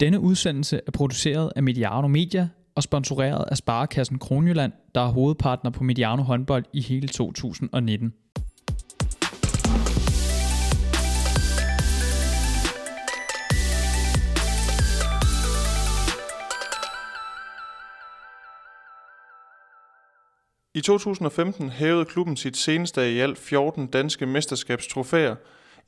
Denne udsendelse er produceret af Mediano Media og sponsoreret af Sparekassen Kronjylland, der er hovedpartner på Mediano håndbold i hele 2019. I 2015 hævede klubben sit seneste i alt 14 danske mesterskabstrofæer.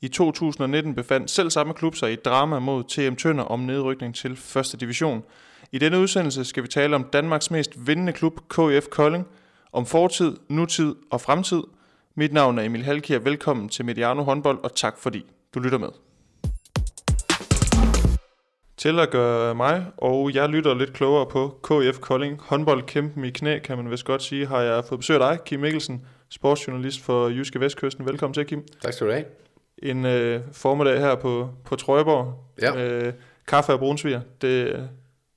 I 2019 befandt selv samme klub sig i et drama mod TM Tønder om nedrykning til 1. division. I denne udsendelse skal vi tale om Danmarks mest vindende klub, KF Kolding, om fortid, nutid og fremtid. Mit navn er Emil Halkier. Velkommen til Mediano håndbold, og tak fordi du lytter med. Til at gøre mig og jeg lytter lidt klogere på KF Kolding, håndboldkæmpen i knæ, kan man vist godt sige, har jeg fået besøg af dig, Kim Mikkelsen, sportsjournalist for Jyske Vestkysten. Velkommen til, Kim. Tak skal du have. En øh, formiddag her på, på Trøjborg. Ja. Øh, kaffe og brunsviger. Det,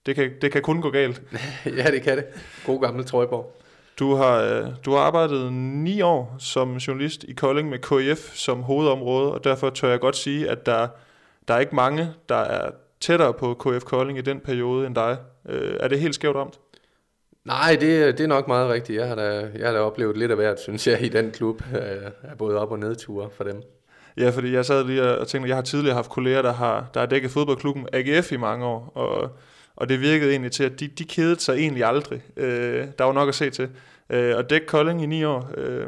det, kan, det kan kun gå galt. ja, det kan det. God gamle Trøjborg. Du har, øh, du har arbejdet ni år som journalist i Kolding med KF som hovedområde, og derfor tør jeg godt sige, at der, der er ikke mange, der er tættere på KF Kolding i den periode end dig. Øh, er det helt skævt ramt? Nej, det, det er nok meget rigtigt. Jeg har, da, jeg har da oplevet lidt af hvert, synes jeg, i den klub. Øh, både op- og nedture for dem. Ja, fordi jeg sad lige og tænkte, jeg har tidligere haft kolleger, der har, der har dækket fodboldklubben AGF i mange år, og, og det virkede egentlig til, at de, de kedede sig egentlig aldrig. Øh, der var nok at se til. Øh, og dække Kolding i ni år, øh,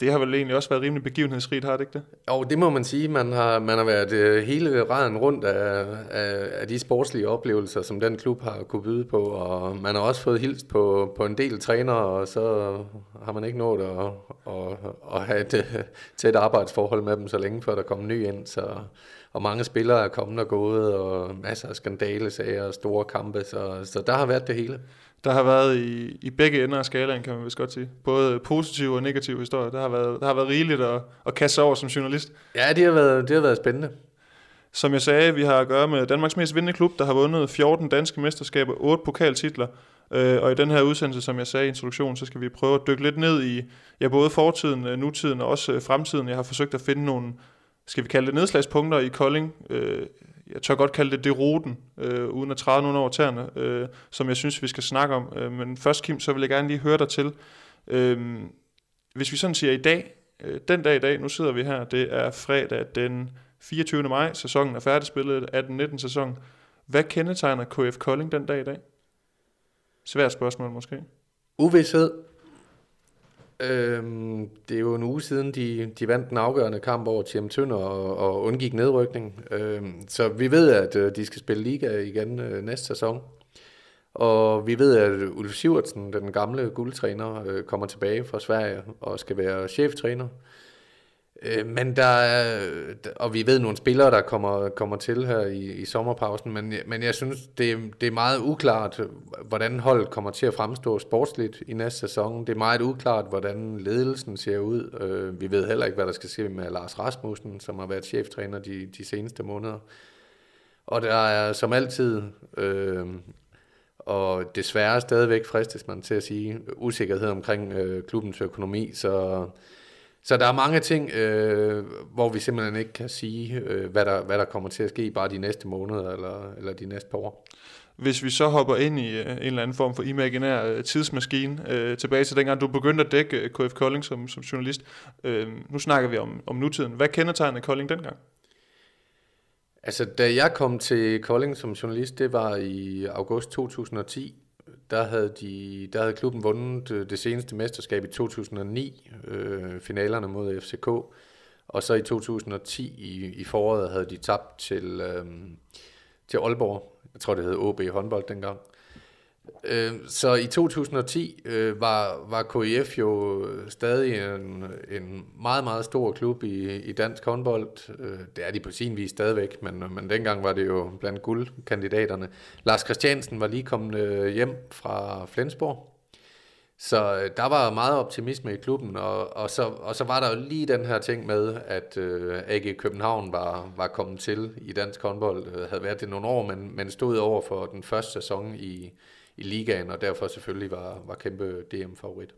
det har vel egentlig også været rimelig begivenhedsrigt, har det ikke det? Jo, det må man sige. Man har, man har været øh, hele raden rundt af, af, af de sportslige oplevelser, som den klub har kunne byde på, og man har også fået hilst på, på en del trænere, og så har man ikke nået at, at, at have et øh, tæt arbejdsforhold med dem så længe, før der kom ny ind. Så, og mange spillere er kommet og gået, og masser af skandalesager og store kampe, så, så der har været det hele. Der har været i, i begge ender af skalaen, kan man vist godt sige. Både positive og negative historier. Der har været, der har været rigeligt at, at kaste over som journalist. Ja, det har, været, det har været spændende. Som jeg sagde, vi har at gøre med Danmarks mest vindende klub, der har vundet 14 danske mesterskaber, 8 pokaltitler. Øh, og i den her udsendelse, som jeg sagde i introduktionen, så skal vi prøve at dykke lidt ned i ja, både fortiden, øh, nutiden og også øh, fremtiden. Jeg har forsøgt at finde nogle, skal vi kalde det nedslagspunkter i Kolding. Øh, jeg tør godt kalde det det ruten, øh, uden at træde nogen over tæerne, øh, som jeg synes, vi skal snakke om. Øh, men først, Kim, så vil jeg gerne lige høre dig til. Øh, hvis vi sådan siger i dag, øh, den dag i dag, nu sidder vi her, det er fredag den 24. maj, sæsonen er færdigspillet, 18-19 sæson. Hvad kendetegner KF Kolding den dag i dag? Svært spørgsmål måske. Uvidshed. Øhm, det er jo en uge siden, de, de vandt den afgørende kamp over TM Tønder og, og undgik nedrykning. Øhm, så vi ved, at øh, de skal spille liga igen øh, næste sæson. Og vi ved, at Ulf Sivertsen, den gamle guldtræner, øh, kommer tilbage fra Sverige og skal være cheftræner. Øh, Øh, men der er, og vi ved nogle spillere, der kommer, kommer til her i, i sommerpausen, men, men jeg synes, det, det er meget uklart, hvordan holdet kommer til at fremstå sportsligt i næste sæson. Det er meget uklart, hvordan ledelsen ser ud. Øh, vi ved heller ikke, hvad der skal ske med Lars Rasmussen, som har været cheftræner de, de seneste måneder. Og der er som altid, øh, og desværre stadigvæk fristes man til at sige, usikkerhed omkring øh, klubbens økonomi, så så der er mange ting, øh, hvor vi simpelthen ikke kan sige, øh, hvad, der, hvad der kommer til at ske bare de næste måneder eller, eller de næste par år. Hvis vi så hopper ind i øh, en eller anden form for imaginær øh, tidsmaskine, øh, tilbage til dengang du begyndte at dække øh, KF Kolding som, som journalist. Øh, nu snakker vi om, om nutiden. Hvad kendetegnede Kolding dengang? Altså, da jeg kom til Kolding som journalist, det var i august 2010, der havde, de, der havde klubben vundet øh, det seneste mesterskab i 2009, øh, finalerne mod FCK, og så i 2010 i, i foråret havde de tabt til, øh, til Aalborg. Jeg tror, det hed OB håndbold dengang. Øh, så i 2010 øh, var, var KIF jo øh, stadig en, en meget, meget stor klub i, i dansk håndbold. Øh, det er de på sin vis stadigvæk, men, men dengang var det jo blandt guldkandidaterne. Lars Christiansen var lige kommet øh, hjem fra Flensborg, så øh, der var meget optimisme i klubben, og, og, så, og så var der jo lige den her ting med, at øh, AG København var, var kommet til i dansk håndbold, Det havde været det nogle år, men, men stod over for den første sæson i, i ligaen, og derfor selvfølgelig var, var kæmpe DM-favorit.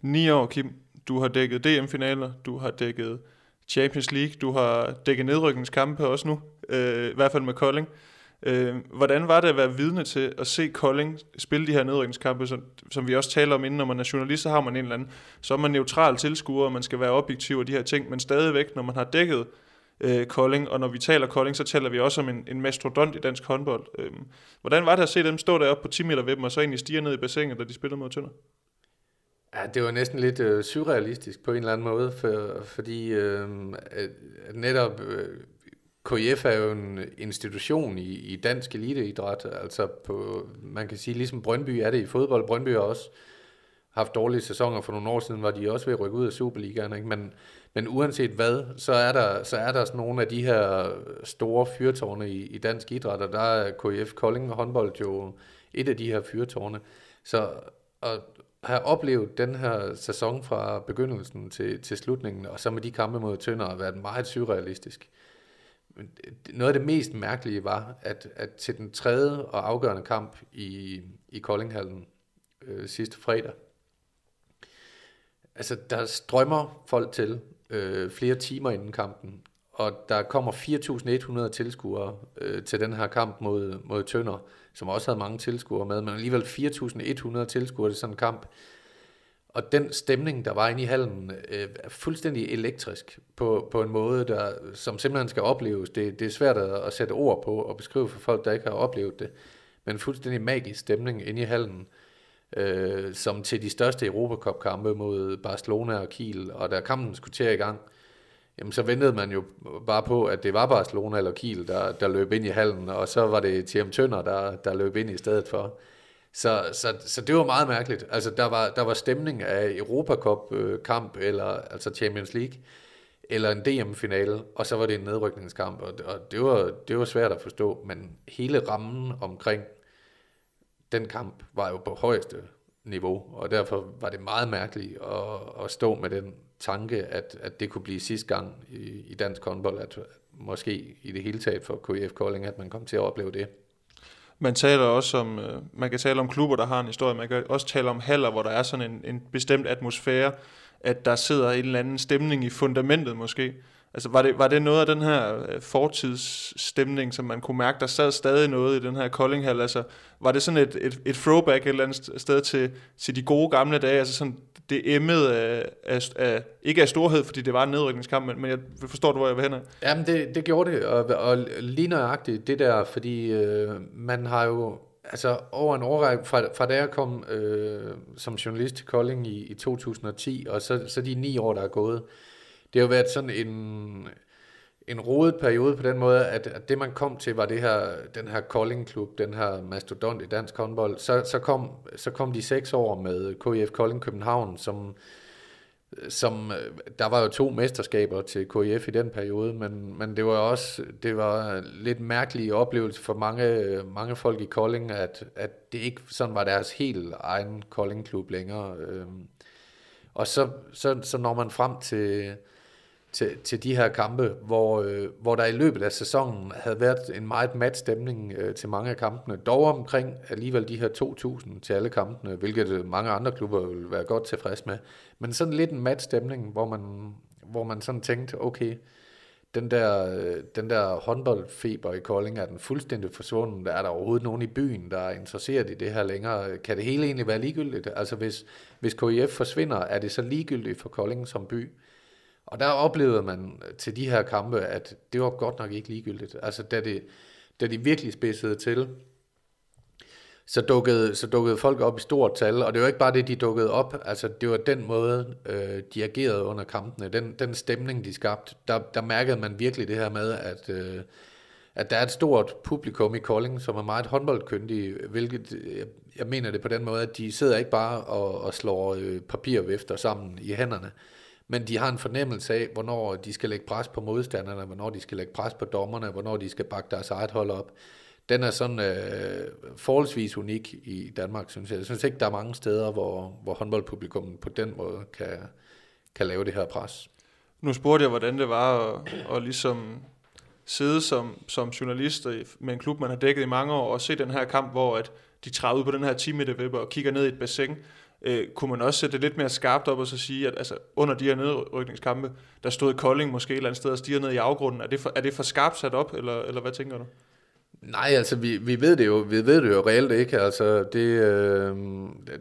Ni år, Kim. Du har dækket DM-finaler, du har dækket Champions League, du har dækket nedrykningskampe også nu, øh, i hvert fald med Kolding. Øh, hvordan var det at være vidne til at se Kolding spille de her nedrykningskampe, som, som vi også taler om inden, når man er journalist, så har man en eller anden, så er man neutral tilskuer, og man skal være objektiv og de her ting, men stadigvæk, når man har dækket øh, Kolding, og når vi taler Kolding, så taler vi også om en, en mastodont i dansk håndbold. Øh, hvordan var det at se dem stå deroppe på 10 meter ved dem, og så egentlig stige ned i bassinet, da de spillede mod Tønder? Ja, det var næsten lidt øh, surrealistisk på en eller anden måde, for, fordi øh, at netop øh, KF er jo en institution i, i dansk eliteidræt, altså på, man kan sige, ligesom Brøndby er det i fodbold, Brøndby har også haft dårlige sæsoner for nogle år siden, var de også ved at rykke ud af Superligaen, ikke? Men, men uanset hvad, så er der, så er der sådan nogle af de her store fyrtårne i, i dansk idræt, og der er KIF Kolding håndbold jo et af de her fyrtårne. Så at have oplevet den her sæson fra begyndelsen til, til slutningen, og så med de kampe mod Tønder, har været meget surrealistisk. Men noget af det mest mærkelige var, at, at til den tredje og afgørende kamp i, i Koldinghallen øh, sidste fredag, altså der strømmer folk til øh, flere timer inden kampen, og der kommer 4.100 tilskuere øh, til den her kamp mod, mod Tønder, som også havde mange tilskuere med, men alligevel 4.100 tilskuere til sådan en kamp. Og den stemning, der var inde i hallen, øh, er fuldstændig elektrisk på, på en måde, der, som simpelthen skal opleves. Det, det er svært at, at sætte ord på og beskrive for folk, der ikke har oplevet det. Men fuldstændig magisk stemning inde i hallen, øh, øh, som til de største Europacup-kampe mod Barcelona og Kiel. Og da kampen skulle til i gang, jamen så ventede man jo bare på, at det var Barcelona eller Kiel, der, der løb ind i hallen, og så var det TM Tønder, der, der løb ind i stedet for. Så, så, så det var meget mærkeligt. Altså, der var, der var stemning af Europacup-kamp, øh, eller altså Champions League, eller en DM-finale, og så var det en nedrykningskamp, og, og det, var, det var svært at forstå, men hele rammen omkring den kamp var jo på højeste niveau, og derfor var det meget mærkeligt at, at stå med den tanke, at, at det kunne blive sidste gang i, i dansk håndbold, at, måske i det hele taget for KF Kolding, at man kom til at opleve det. Man taler også om, øh, man kan tale om klubber, der har en historie, man kan også tale om haller, hvor der er sådan en, en bestemt atmosfære, at der sidder en eller anden stemning i fundamentet måske. Altså var det, var det noget af den her øh, fortidsstemning, som man kunne mærke, der sad stadig noget i den her Koldinghal? Altså var det sådan et, et, et throwback et eller andet sted til, til de gode gamle dage? Altså sådan det emmede af, af, af, ikke af storhed, fordi det var en nedrykningskamp, men, men jeg forstår du, hvor jeg vil hen af? Jamen det, det gjorde det, og, og lige nøjagtigt det der, fordi øh, man har jo altså over en årrække, fra, fra da jeg kom øh, som journalist til Kolding i, i 2010, og så, så de ni år, der er gået, det har jo været sådan en, en rodet periode på den måde, at, at det man kom til var det her, den her Kolding Klub, den her mastodont i dansk håndbold. Så, så, kom, så kom de seks år med KIF Kolding København, som, som der var jo to mesterskaber til KIF i den periode, men, men det var også det var lidt mærkelig oplevelse for mange, mange folk i Kolding, at, at det ikke sådan var deres helt egen Kolding Klub længere. Øhm, og så, så, så når man frem til til, til de her kampe, hvor, øh, hvor der i løbet af sæsonen havde været en meget mat stemning øh, til mange af kampene. Dog omkring alligevel de her 2.000 til alle kampene, hvilket øh, mange andre klubber vil være godt tilfreds med. Men sådan lidt en mat stemning, hvor man, hvor man sådan tænkte, okay, den der, øh, den der håndboldfeber i Kolding, er den fuldstændig forsvundet? Er der overhovedet nogen i byen, der er interesseret i det her længere? Kan det hele egentlig være ligegyldigt? Altså hvis, hvis KIF forsvinder, er det så ligegyldigt for Kolding som by? Og der oplevede man øh, til de her kampe, at det var godt nok ikke ligegyldigt. Altså da, det, da de virkelig spidsede til, så dukkede, så dukkede folk op i stort tal, og det var ikke bare det, de dukkede op, altså det var den måde, øh, de agerede under kampene, den, den stemning, de skabte, der, der mærkede man virkelig det her med, at, øh, at der er et stort publikum i Kolding, som er meget håndboldkyndige, hvilket jeg, jeg mener det på den måde, at de sidder ikke bare og, og slår øh, papirvifter sammen i hænderne, men de har en fornemmelse af, hvornår de skal lægge pres på modstanderne, hvornår de skal lægge pres på dommerne, hvornår de skal bakke deres eget hold op. Den er sådan øh, forholdsvis unik i Danmark, synes jeg. Jeg synes ikke, der er mange steder, hvor, hvor håndboldpublikummet på den måde kan, kan lave det her pres. Nu spurgte jeg, hvordan det var at, at ligesom sidde som, som journalist med en klub, man har dækket i mange år, og se den her kamp, hvor at de træder ud på den her 10 meter og kigger ned i et bassin, øh, kunne man også sætte det lidt mere skarpt op og så sige, at altså, under de her nedrykningskampe, der stod Kolding måske et eller andet sted og stiger ned i afgrunden. Er det for, er det for skarpt sat op, eller, eller hvad tænker du? Nej, altså vi, vi ved det jo, vi ved det jo reelt ikke. Altså det, øh,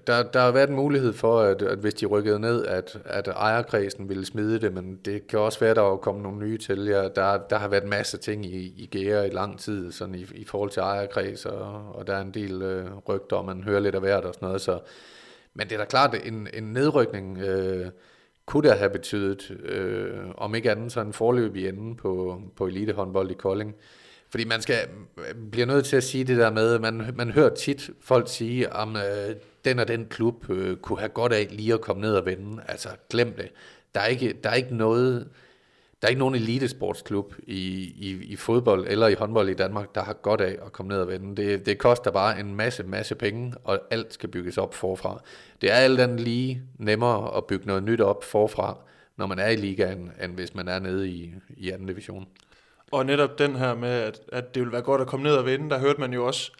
der, der har været en mulighed for, at, at hvis de rykkede ned, at, at ejerkredsen ville smide det, men det kan også være, at der er kommet nogle nye til. Ja, der, der har været masse ting i, i gære i lang tid, sådan i, i forhold til ejerkreds, og, og der er en del øh, rygter, og man hører lidt af hvert og sådan noget. Så, men det er da klart, en, en nedrykning øh, kunne der have betydet, øh, om ikke andet, så en forløb i enden på, på elitehåndbold i Kolding. Fordi man skal, bliver nødt til at sige det der med, man, man hører tit folk sige, om øh, den og den klub øh, kunne have godt af lige at komme ned og vende. Altså, glem det. Der er ikke, der er ikke noget, der er ikke nogen elitesportsklub i, i, i fodbold eller i håndbold i Danmark, der har godt af at komme ned og vende. Det, det koster bare en masse, masse penge, og alt skal bygges op forfra. Det er alt andet lige nemmere at bygge noget nyt op forfra, når man er i ligaen, end hvis man er nede i, i anden division. Og netop den her med, at, at det ville være godt at komme ned og vinde, der hørte man jo også,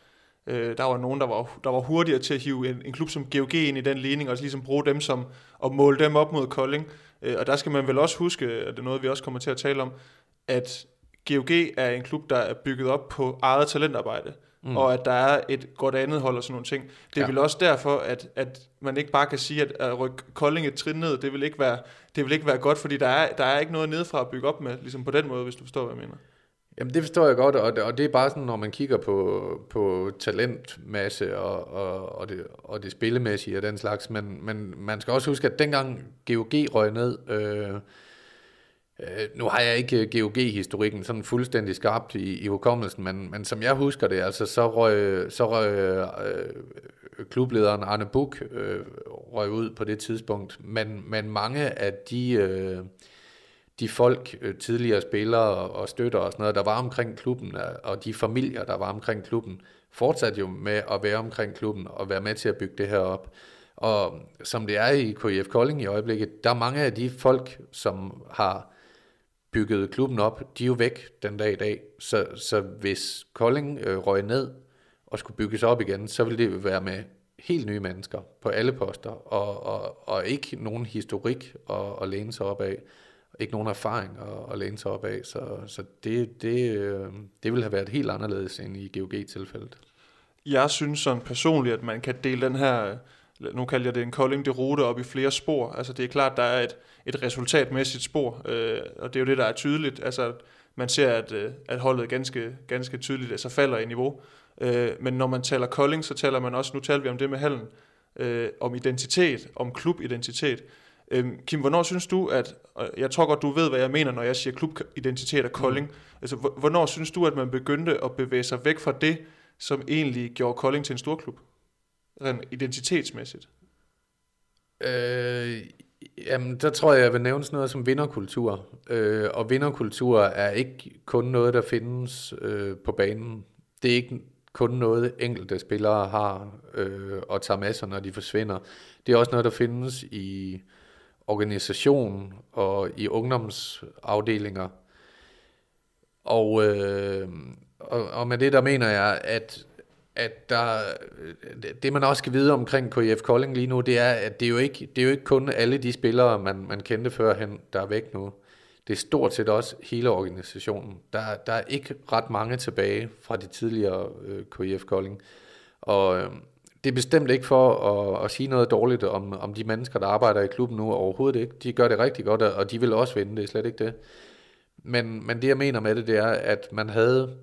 øh, der var nogen, der var, der var hurtigere til at hive en, en klub som GOG ind i den ligning, og ligesom bruge dem som, og måle dem op mod Kolding. Øh, og der skal man vel også huske, og det er noget, vi også kommer til at tale om, at GOG er en klub, der er bygget op på eget talentarbejde, mm. og at der er et godt andet hold og sådan nogle ting. Det er ja. vel også derfor, at, at man ikke bare kan sige, at, at rykke Kolding et trin ned, det vil ikke være, det vil ikke være godt, fordi der er, der er ikke noget nedefra at bygge op med, ligesom på den måde, hvis du forstår, hvad jeg mener. Jamen det forstår jeg godt, og det, og det er bare sådan, når man kigger på, på talentmasse og, og, og, det, og det spillemæssige og den slags, men, men man skal også huske, at dengang GOG røg ned, øh, øh, nu har jeg ikke GOG-historikken sådan fuldstændig skarpt i, i hukommelsen, men, men som jeg husker det, altså så røg, så røg øh, klublederen Arne Buk øh, røg ud på det tidspunkt, men, men mange af de... Øh, de folk, øh, tidligere spillere og støtter og sådan noget, der var omkring klubben, øh, og de familier, der var omkring klubben, fortsatte jo med at være omkring klubben og være med til at bygge det her op. Og som det er i KIF Kolding i øjeblikket, der er mange af de folk, som har bygget klubben op, de er jo væk den dag i dag. Så, så hvis Kolding øh, røg ned og skulle bygges op igen, så ville det være med helt nye mennesker på alle poster, og, og, og ikke nogen historik at, at læne sig op af ikke nogen erfaring at, at læne sig op af, så, så det, det, øh, det ville have været helt anderledes end i GOG-tilfældet. Jeg synes sådan personligt, at man kan dele den her, nu kalder jeg det en Kolding de rute op i flere spor. Altså det er klart, der er et, et resultatmæssigt spor, øh, og det er jo det, der er tydeligt. Altså man ser, at, øh, at holdet ganske, ganske tydeligt altså falder i niveau. Øh, men når man taler Kolding, så taler man også, nu taler vi om det med hallen, øh, om identitet, om klubidentitet. Øhm, Kim, hvornår synes du, at, jeg tror godt, du ved, hvad jeg mener, når jeg siger klubidentitet og Kolding. Mm. Altså, hvornår synes du, at man begyndte at bevæge sig væk fra det, som egentlig gjorde Kolding til en stor klub? Rent identitetsmæssigt. Øh, jamen, der tror jeg, jeg vil nævne sådan noget som vinderkultur. Øh, og vinderkultur er ikke kun noget, der findes øh, på banen. Det er ikke kun noget, enkelte spillere har øh, og tager med sig, når de forsvinder. Det er også noget, der findes i organisation og i ungdomsafdelinger. Og, øh, og, og med det der mener jeg, at, at der, det man også skal vide omkring KIF Kolding lige nu, det er, at det er jo ikke, det er jo ikke kun alle de spillere, man, man kendte førhen, der er væk nu. Det er stort set også hele organisationen. Der, der er ikke ret mange tilbage fra de tidligere øh, KIF Kolding. Og, øh, det er bestemt ikke for at, at sige noget dårligt om, om de mennesker, der arbejder i klubben nu, overhovedet ikke. De gør det rigtig godt, og de vil også vinde, det er slet ikke det. Men, men det, jeg mener med det, det er, at man havde,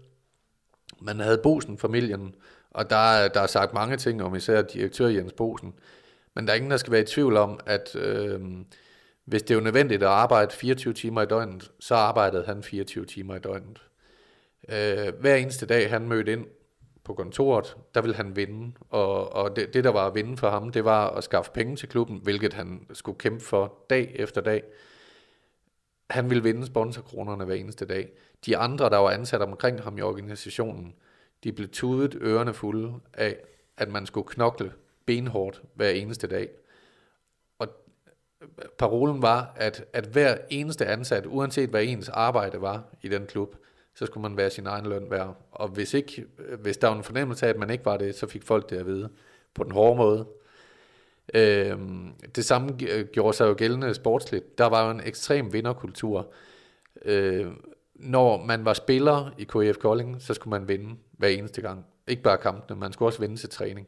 man havde Bosen-familien, og der, der er sagt mange ting om især direktør Jens Bosen. Men der er ingen, der skal være i tvivl om, at øh, hvis det er jo nødvendigt at arbejde 24 timer i døgnet, så arbejdede han 24 timer i døgnet. Øh, hver eneste dag, han mødte ind, på kontoret, der ville han vinde, og, og det, det, der var at vinde for ham, det var at skaffe penge til klubben, hvilket han skulle kæmpe for dag efter dag. Han ville vinde sponsorkronerne hver eneste dag. De andre, der var ansat omkring ham i organisationen, de blev tudet ørerne fulde af, at man skulle knokle benhårdt hver eneste dag. Og parolen var, at, at hver eneste ansat, uanset hvad ens arbejde var i den klub, så skulle man være sin egen løn værd. Og hvis, ikke, hvis der var en fornemmelse af, at man ikke var det, så fik folk det at vide på den hårde måde. Øhm, det samme gjorde sig jo gældende sportsligt. Der var jo en ekstrem vinderkultur. Øh, når man var spiller i KF Kolding, så skulle man vinde hver eneste gang. Ikke bare kampene, man skulle også vinde til træning.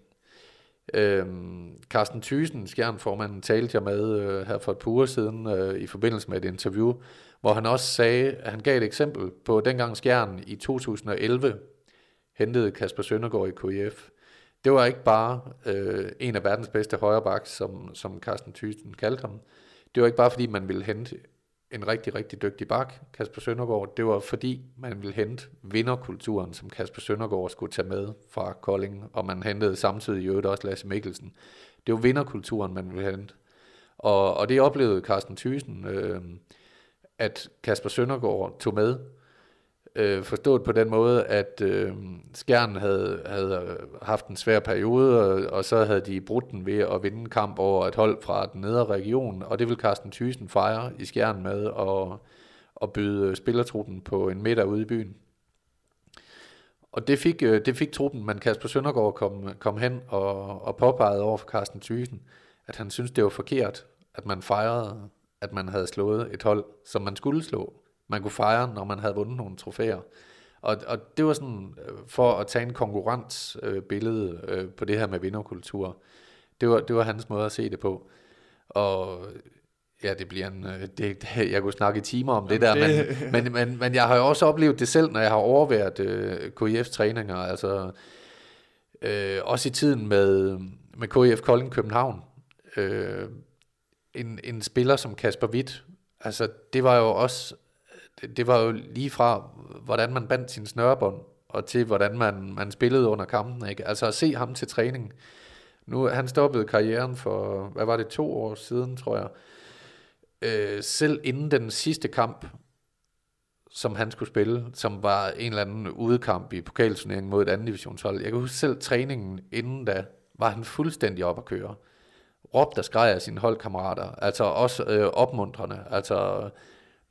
Øhm, Carsten Thysen, skjernformanden, talte jeg med øh, her for et par uger siden øh, i forbindelse med et interview, hvor han også sagde, at han gav et eksempel på dengang Skjern i 2011 hentede Kasper Søndergaard i KF. Det var ikke bare øh, en af verdens bedste højrebacks, som, som Carsten Thyssen kaldte ham. Det var ikke bare fordi, man ville hente en rigtig, rigtig dygtig bak, Kasper Søndergaard. Det var fordi, man ville hente vinderkulturen, som Kasper Søndergaard skulle tage med fra Kolding, og man hentede samtidig i øvrigt også Lasse Mikkelsen. Det var vinderkulturen, man ville hente. Og, og det oplevede Carsten Thyssen, øh, at Kasper Søndergaard tog med, øh, forstået på den måde, at øh, Skjern havde, havde haft en svær periode, og, og så havde de brudt den ved at vinde en kamp over et hold fra den nedre region, og det vil Carsten Thyssen fejre i Skjern med og, og byde øh, spillertruppen på en middag ude i byen. Og det fik, øh, det fik truppen, men Kasper Søndergaard kom, kom hen og, og påpegede over for Carsten Thyssen, at han synes det var forkert, at man fejrede, at man havde slået et hold, som man skulle slå man kunne fejre, når man havde vundet nogle trofæer. Og, og det var sådan, øh, for at tage en konkurrensbillede øh, øh, på det her med vinderkultur, det var, det var hans måde at se det på. Og ja, det bliver en, øh, det, jeg kunne snakke i timer om det Jamen der, det... Men, men, men, men jeg har jo også oplevet det selv, når jeg har overværet øh, KIF's træninger, altså øh, også i tiden med, med KIF Kolding København. Øh, en, en spiller som Kasper Witt, altså det var jo også det, var jo lige fra, hvordan man bandt sin snørebånd, og til hvordan man, man spillede under kampen. Ikke? Altså at se ham til træning. Nu, han stoppede karrieren for, hvad var det, to år siden, tror jeg. Øh, selv inden den sidste kamp, som han skulle spille, som var en eller anden udekamp i pokalturneringen mod et andet divisionshold. Jeg kan huske selv træningen inden da, var han fuldstændig op at køre. Råbte og skreg af sine holdkammerater, altså også øh, opmuntrende, altså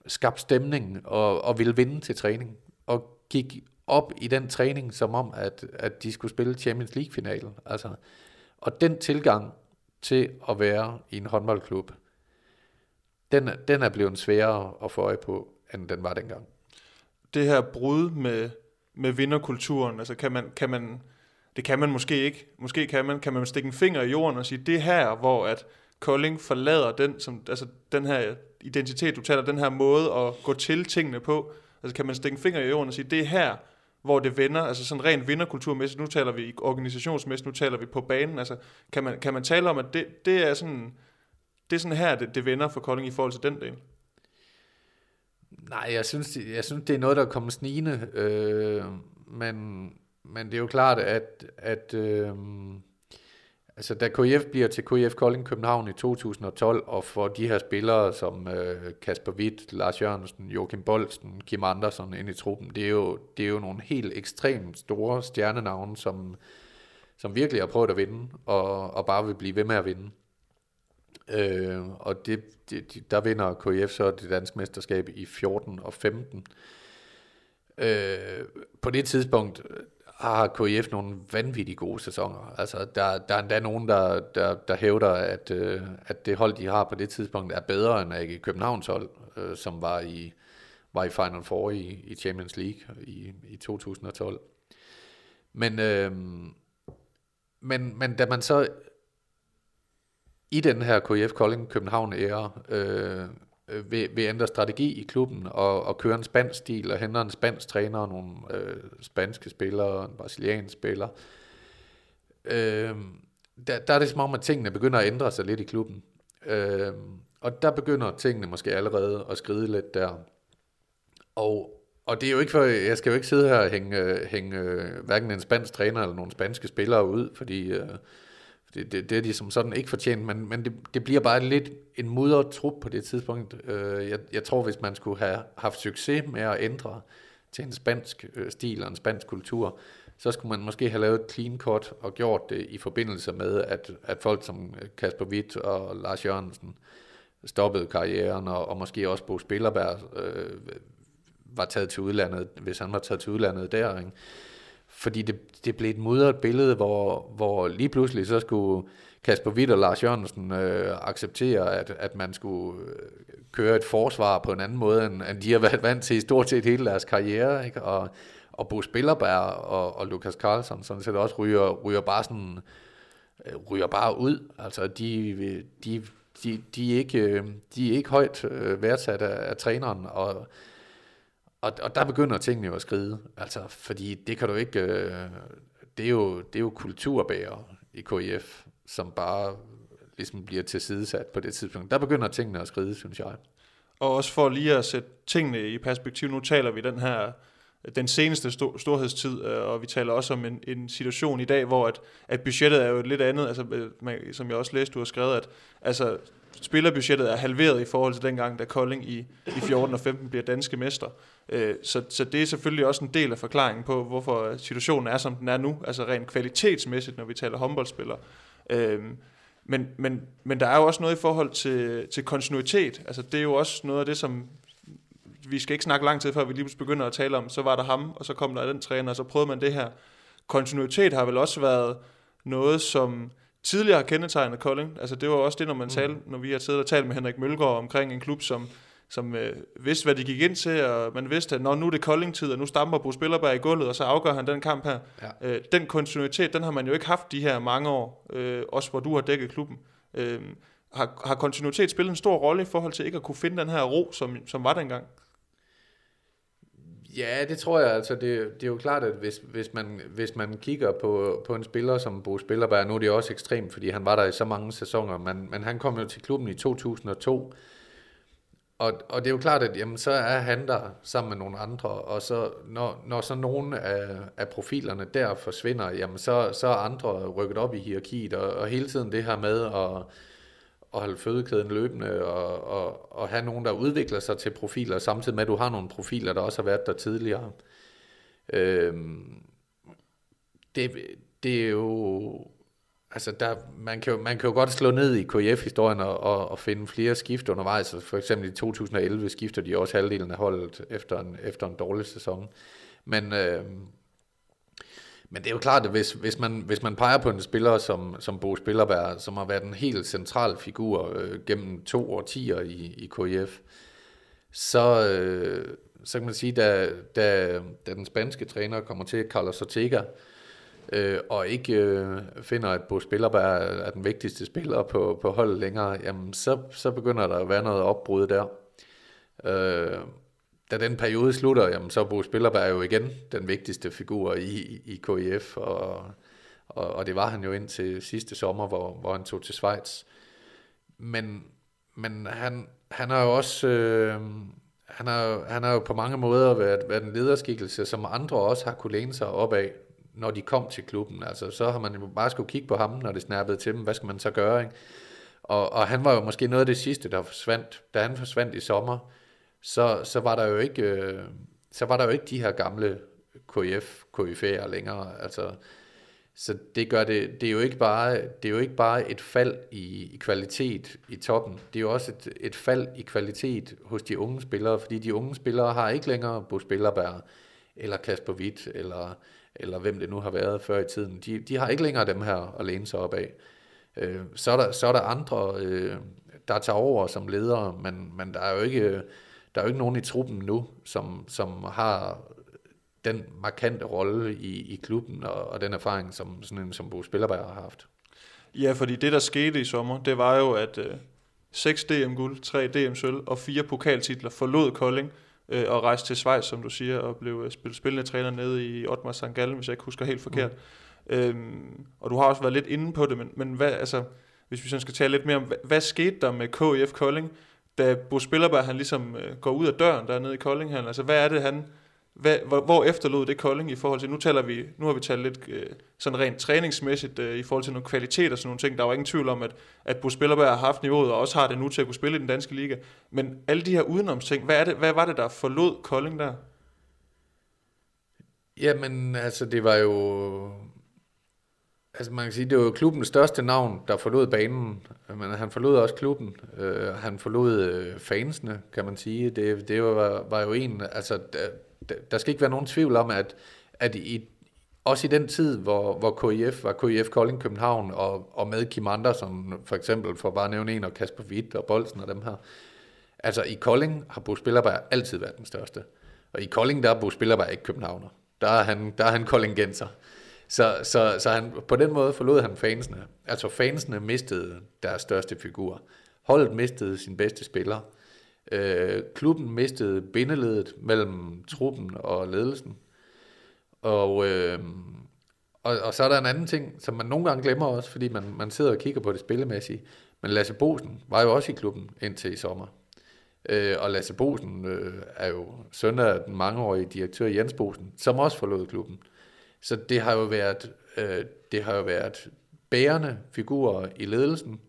skabte stemning og, og ville vinde til træning. Og gik op i den træning som om, at, at de skulle spille Champions League-finalen. Altså, og den tilgang til at være i en håndboldklub, den, den er blevet sværere at få øje på, end den var dengang. Det her brud med, med vinderkulturen, altså kan man, kan man, det kan man måske ikke, måske kan man, kan man stikke en finger i jorden og sige, det her, hvor at Kolding forlader den, som, altså den her identitet, du taler, den her måde at gå til tingene på. Altså kan man stikke en finger i jorden og sige, det er her, hvor det vender, altså sådan rent vinderkulturmæssigt, nu taler vi organisationsmæssigt, nu taler vi på banen, altså kan man, kan man tale om, at det, det er sådan, det er sådan her, det, det vender for Kolding i forhold til den del? Nej, jeg synes, jeg synes det er noget, der kommer snigende, øh, men, men det er jo klart, at, at øh, Altså da KF bliver til KF Kolding København i 2012, og får de her spillere som øh, Kasper Witt, Lars Jørgensen, Joachim Bolsten, Kim Andersen ind i truppen, det er jo, det er jo nogle helt ekstremt store stjernenavne, som, som virkelig har prøvet at vinde, og, og bare vil blive ved med at vinde. Øh, og det, det, der vinder KF så det danske mesterskab i 14 og 15. Øh, på det tidspunkt, har KIF nogle vanvittigt gode sæsoner. Altså, der, der er endda nogen, der, der, der hævder, at, øh, at det hold, de har på det tidspunkt, er bedre end AG Københavns hold, øh, som var i, var i Final Four i, i Champions League i, i 2012. Men, øh, men, men da man så i den her KF Kolding København ære øh, øh, vil, vil ændre strategi i klubben og, og køre en spansk stil og hente en spansk træner og nogle øh, spanske spillere en brasiliansk spiller. Øh, der, der er det som om, at tingene begynder at ændre sig lidt i klubben. Øh, og der begynder tingene måske allerede at skride lidt der. Og, og det er jo ikke for, jeg skal jo ikke sidde her og hænge, hænge øh, hverken en spansk træner eller nogle spanske spillere ud, fordi øh, det, det, det er de som sådan ikke fortjent, men, men det, det bliver bare lidt en mudret trup på det tidspunkt. Øh, jeg, jeg tror, hvis man skulle have haft succes med at ændre til en spansk øh, stil og en spansk kultur, så skulle man måske have lavet et clean cut og gjort det i forbindelse med, at, at folk som øh, Kasper Witt og Lars Jørgensen stoppede karrieren, og, og måske også Bo Spillerberg øh, var taget til udlandet, hvis han var taget til udlandet der, ikke? Fordi det, det blev et mudret billede, hvor, hvor lige pludselig så skulle Kasper Witt og Lars Jørgensen øh, acceptere, at, at man skulle øh, køre et forsvar på en anden måde, end, end de har været vant til i stort set hele deres karriere, ikke? Og, og Bo Spillerberg og, og Lukas Karlsson sådan set også ryger, ryger bare sådan øh, ryger bare ud. Altså de, de, de, de, er, ikke, øh, de er ikke højt øh, værdsat af, af træneren, og og, og der begynder tingene jo at skride, altså, fordi det kan du ikke, øh, det, er jo, det er jo kulturbærer i KIF, som bare ligesom bliver tilsidesat på det tidspunkt. Der begynder tingene at skride, synes jeg. Og også for lige at sætte tingene i perspektiv, nu taler vi den her den seneste stor, storhedstid, øh, og vi taler også om en, en situation i dag, hvor at, at budgettet er jo lidt andet, altså, øh, man, som jeg også læste, du har skrevet, at altså, spillerbudgettet er halveret i forhold til dengang, da Kolding i, i 14 og 15 bliver danske mester. Øh, så, så det er selvfølgelig også en del af forklaringen på, hvorfor situationen er, som den er nu, altså rent kvalitetsmæssigt, når vi taler håndboldspillere. Øh, men, men, men der er jo også noget i forhold til, til kontinuitet. Altså det er jo også noget af det, som vi skal ikke snakke lang tid, før vi lige begynder at tale om, så var der ham, og så kom der den træner, og så prøvede man det her. Kontinuitet har vel også været noget, som tidligere har kendetegnet Kolding. Altså det var også det, når man mm. talte, når vi har siddet og talt med Henrik Mølgaard omkring en klub, som, som øh, vidste, hvad de gik ind til, og man vidste, at når nu er det Kolding-tid, og nu stamper Bo Spillerberg i gulvet, og så afgør han den kamp her. Ja. Øh, den kontinuitet, den har man jo ikke haft de her mange år, øh, også hvor du har dækket klubben. Øh, har, har kontinuitet spillet en stor rolle i forhold til ikke at kunne finde den her ro, som, som var dengang? Ja, det tror jeg. Altså, det, det er jo klart, at hvis, hvis, man, hvis man kigger på, på en spiller som Bo Spillerberg, nu er det også ekstremt, fordi han var der i så mange sæsoner, men, men han kom jo til klubben i 2002, og, og det er jo klart, at jamen, så er han der sammen med nogle andre, og så, når, når så nogle af, af profilerne der forsvinder, jamen, så, så er andre rykket op i hierarkiet, og, og hele tiden det her med at at holde fødekæden løbende og, og, og have nogen, der udvikler sig til profiler, samtidig med, at du har nogle profiler, der også har været der tidligere. Øhm, det, det er jo... Altså, der, man, kan jo, man kan jo godt slå ned i KF-historien og, og, og finde flere skift undervejs. Altså, for eksempel i 2011 skifter de også halvdelen af holdet efter en, efter en dårlig sæson. Men, øhm, men det er jo klart, at hvis, hvis, man, hvis man peger på en spiller som, som Bo Spillerberg, som har været en helt central figur øh, gennem to årtier i, i KIF, så, øh, så kan man sige, da, da, da den spanske træner kommer til, Carlos Ortega, øh, og ikke øh, finder, at Bo Spillerberg er den vigtigste spiller på, på holdet længere, jamen så, så begynder der at være noget opbrud der. Øh, da den periode slutter, jamen, så er Bo Spillerberg jo igen den vigtigste figur i, i KIF, og, og, og det var han jo ind til sidste sommer, hvor, hvor han tog til Schweiz. Men, men han, han har jo også... Øh, han har, han har jo på mange måder været, været en lederskikkelse, som andre også har kunne læne sig op af, når de kom til klubben. Altså, så har man jo bare skulle kigge på ham, når det snappede til dem. Hvad skal man så gøre? Ikke? Og, og han var jo måske noget af det sidste, der forsvandt. Da han forsvandt i sommer, så, så var der jo ikke øh, så var der jo ikke de her gamle KF KF'er længere altså. Så det gør det det er jo ikke bare det er jo ikke bare et fald i, i kvalitet i toppen. Det er jo også et, et fald i kvalitet hos de unge spillere fordi de unge spillere har ikke længere Bo Spillerberg eller Kasper Witt eller eller hvem det nu har været før i tiden. De, de har ikke længere dem her at læne sig op af. Øh, så er der så er der andre øh, der tager over som ledere men men der er jo ikke der er jo ikke nogen i truppen nu, som, som har den markante rolle i, i klubben og, og den erfaring, som sådan en som Bo Spillerberg har haft. Ja, fordi det, der skete i sommer, det var jo, at øh, 6 DM-guld, 3 DM-sølv og fire pokaltitler forlod Kolding øh, og rejste til Schweiz, som du siger, og blev øh, spil, spillende træner nede i Otmar St. Gallen, hvis jeg ikke husker helt forkert. Mm. Øhm, og du har også været lidt inde på det, men, men hvad, altså, hvis vi sådan skal tale lidt mere om, hvad, hvad skete der med KIF Kolding? Da Bo Spillerberg han ligesom øh, går ud af døren dernede i Kolding, han, altså hvad er det han, hvad, hvor, hvor efterlod det Kolding i forhold til, nu taler vi, nu har vi talt lidt øh, sådan rent træningsmæssigt øh, i forhold til nogle kvalitet og sådan nogle ting, der var ingen tvivl om, at, at Bo Spillerberg har haft niveauet og også har det nu til at kunne spille i den danske liga, men alle de her udenomsting, hvad, er det, hvad var det, der forlod Kolding der? Jamen, altså det var jo Altså man kan sige, det var jo klubbens største navn, der forlod banen. Men han forlod også klubben. Uh, han forlod øh, fansene, kan man sige. Det, det var, var jo en, altså der, der skal ikke være nogen tvivl om, at, at i, også i den tid, hvor, hvor KIF var KIF Kolding København, og, og med Kim Andersen, for eksempel, for bare at nævne en, og Kasper Witt og Bolsen og dem her. Altså i Kolding har Bo Spillerberg altid været den største. Og i Kolding, der er Bo Spillerberg ikke københavner. Der er han, der er han koldingenser. Så, så, så han, på den måde forlod han fansene. Altså fansene mistede deres største figur. Holdet mistede sin bedste spiller. Øh, klubben mistede bindeledet mellem truppen og ledelsen. Og, øh, og, og så er der en anden ting, som man nogle gange glemmer også, fordi man, man sidder og kigger på det spillemæssige. Men Lasse Bosen var jo også i klubben indtil i sommer. Øh, og Lasse Bosen øh, er jo søn af den mangeårige direktør Jens Bosen, som også forlod klubben. Så det har jo været, øh, det har jo været bærende figurer i ledelsen,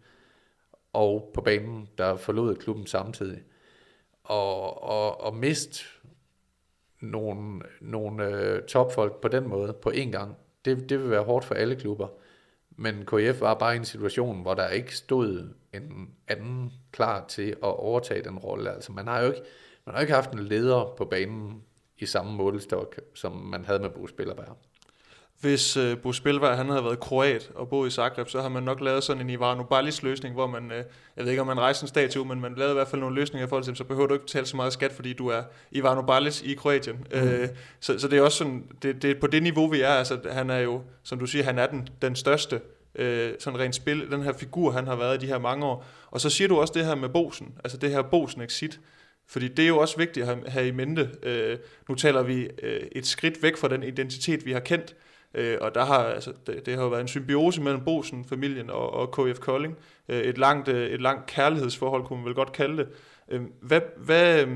og på banen, der forlod klubben samtidig. Og, og, og mist nogle, nogle øh, topfolk på den måde, på én gang, det, det vil være hårdt for alle klubber. Men KF var bare i en situation, hvor der ikke stod en anden klar til at overtage den rolle. Altså man har jo ikke, man har ikke haft en leder på banen i samme målestok, som man havde med Bo Spillerberg. Hvis uh, Bo Spilberg han havde været kroat og boet i Zagreb, så har man nok lavet sådan en Ivano Ballis løsning, hvor man, uh, jeg ved ikke om man rejser en statue, men man lavede i hvert fald nogle løsninger i forhold til, så behøver du ikke betale så meget skat, fordi du er Ivano Ballis i Kroatien. Mm. Uh, så, så det er også sådan, det, det er på det niveau, vi er. Altså, han er jo, som du siger, han er den, den største øh, sådan rent spil, den her figur, han har været i de her mange år. Og så siger du også det her med Bosen, altså det her Bosen-exit, fordi det er jo også vigtigt at have i mente. Øh, nu taler vi øh, et skridt væk fra den identitet, vi har kendt, øh, og der har, altså, det, det har jo været en symbiose mellem Bosen-familien og, og KF Kolding. Øh, et, langt, øh, et langt kærlighedsforhold, kunne man vel godt kalde det. Øh, hvad, hvad, øh,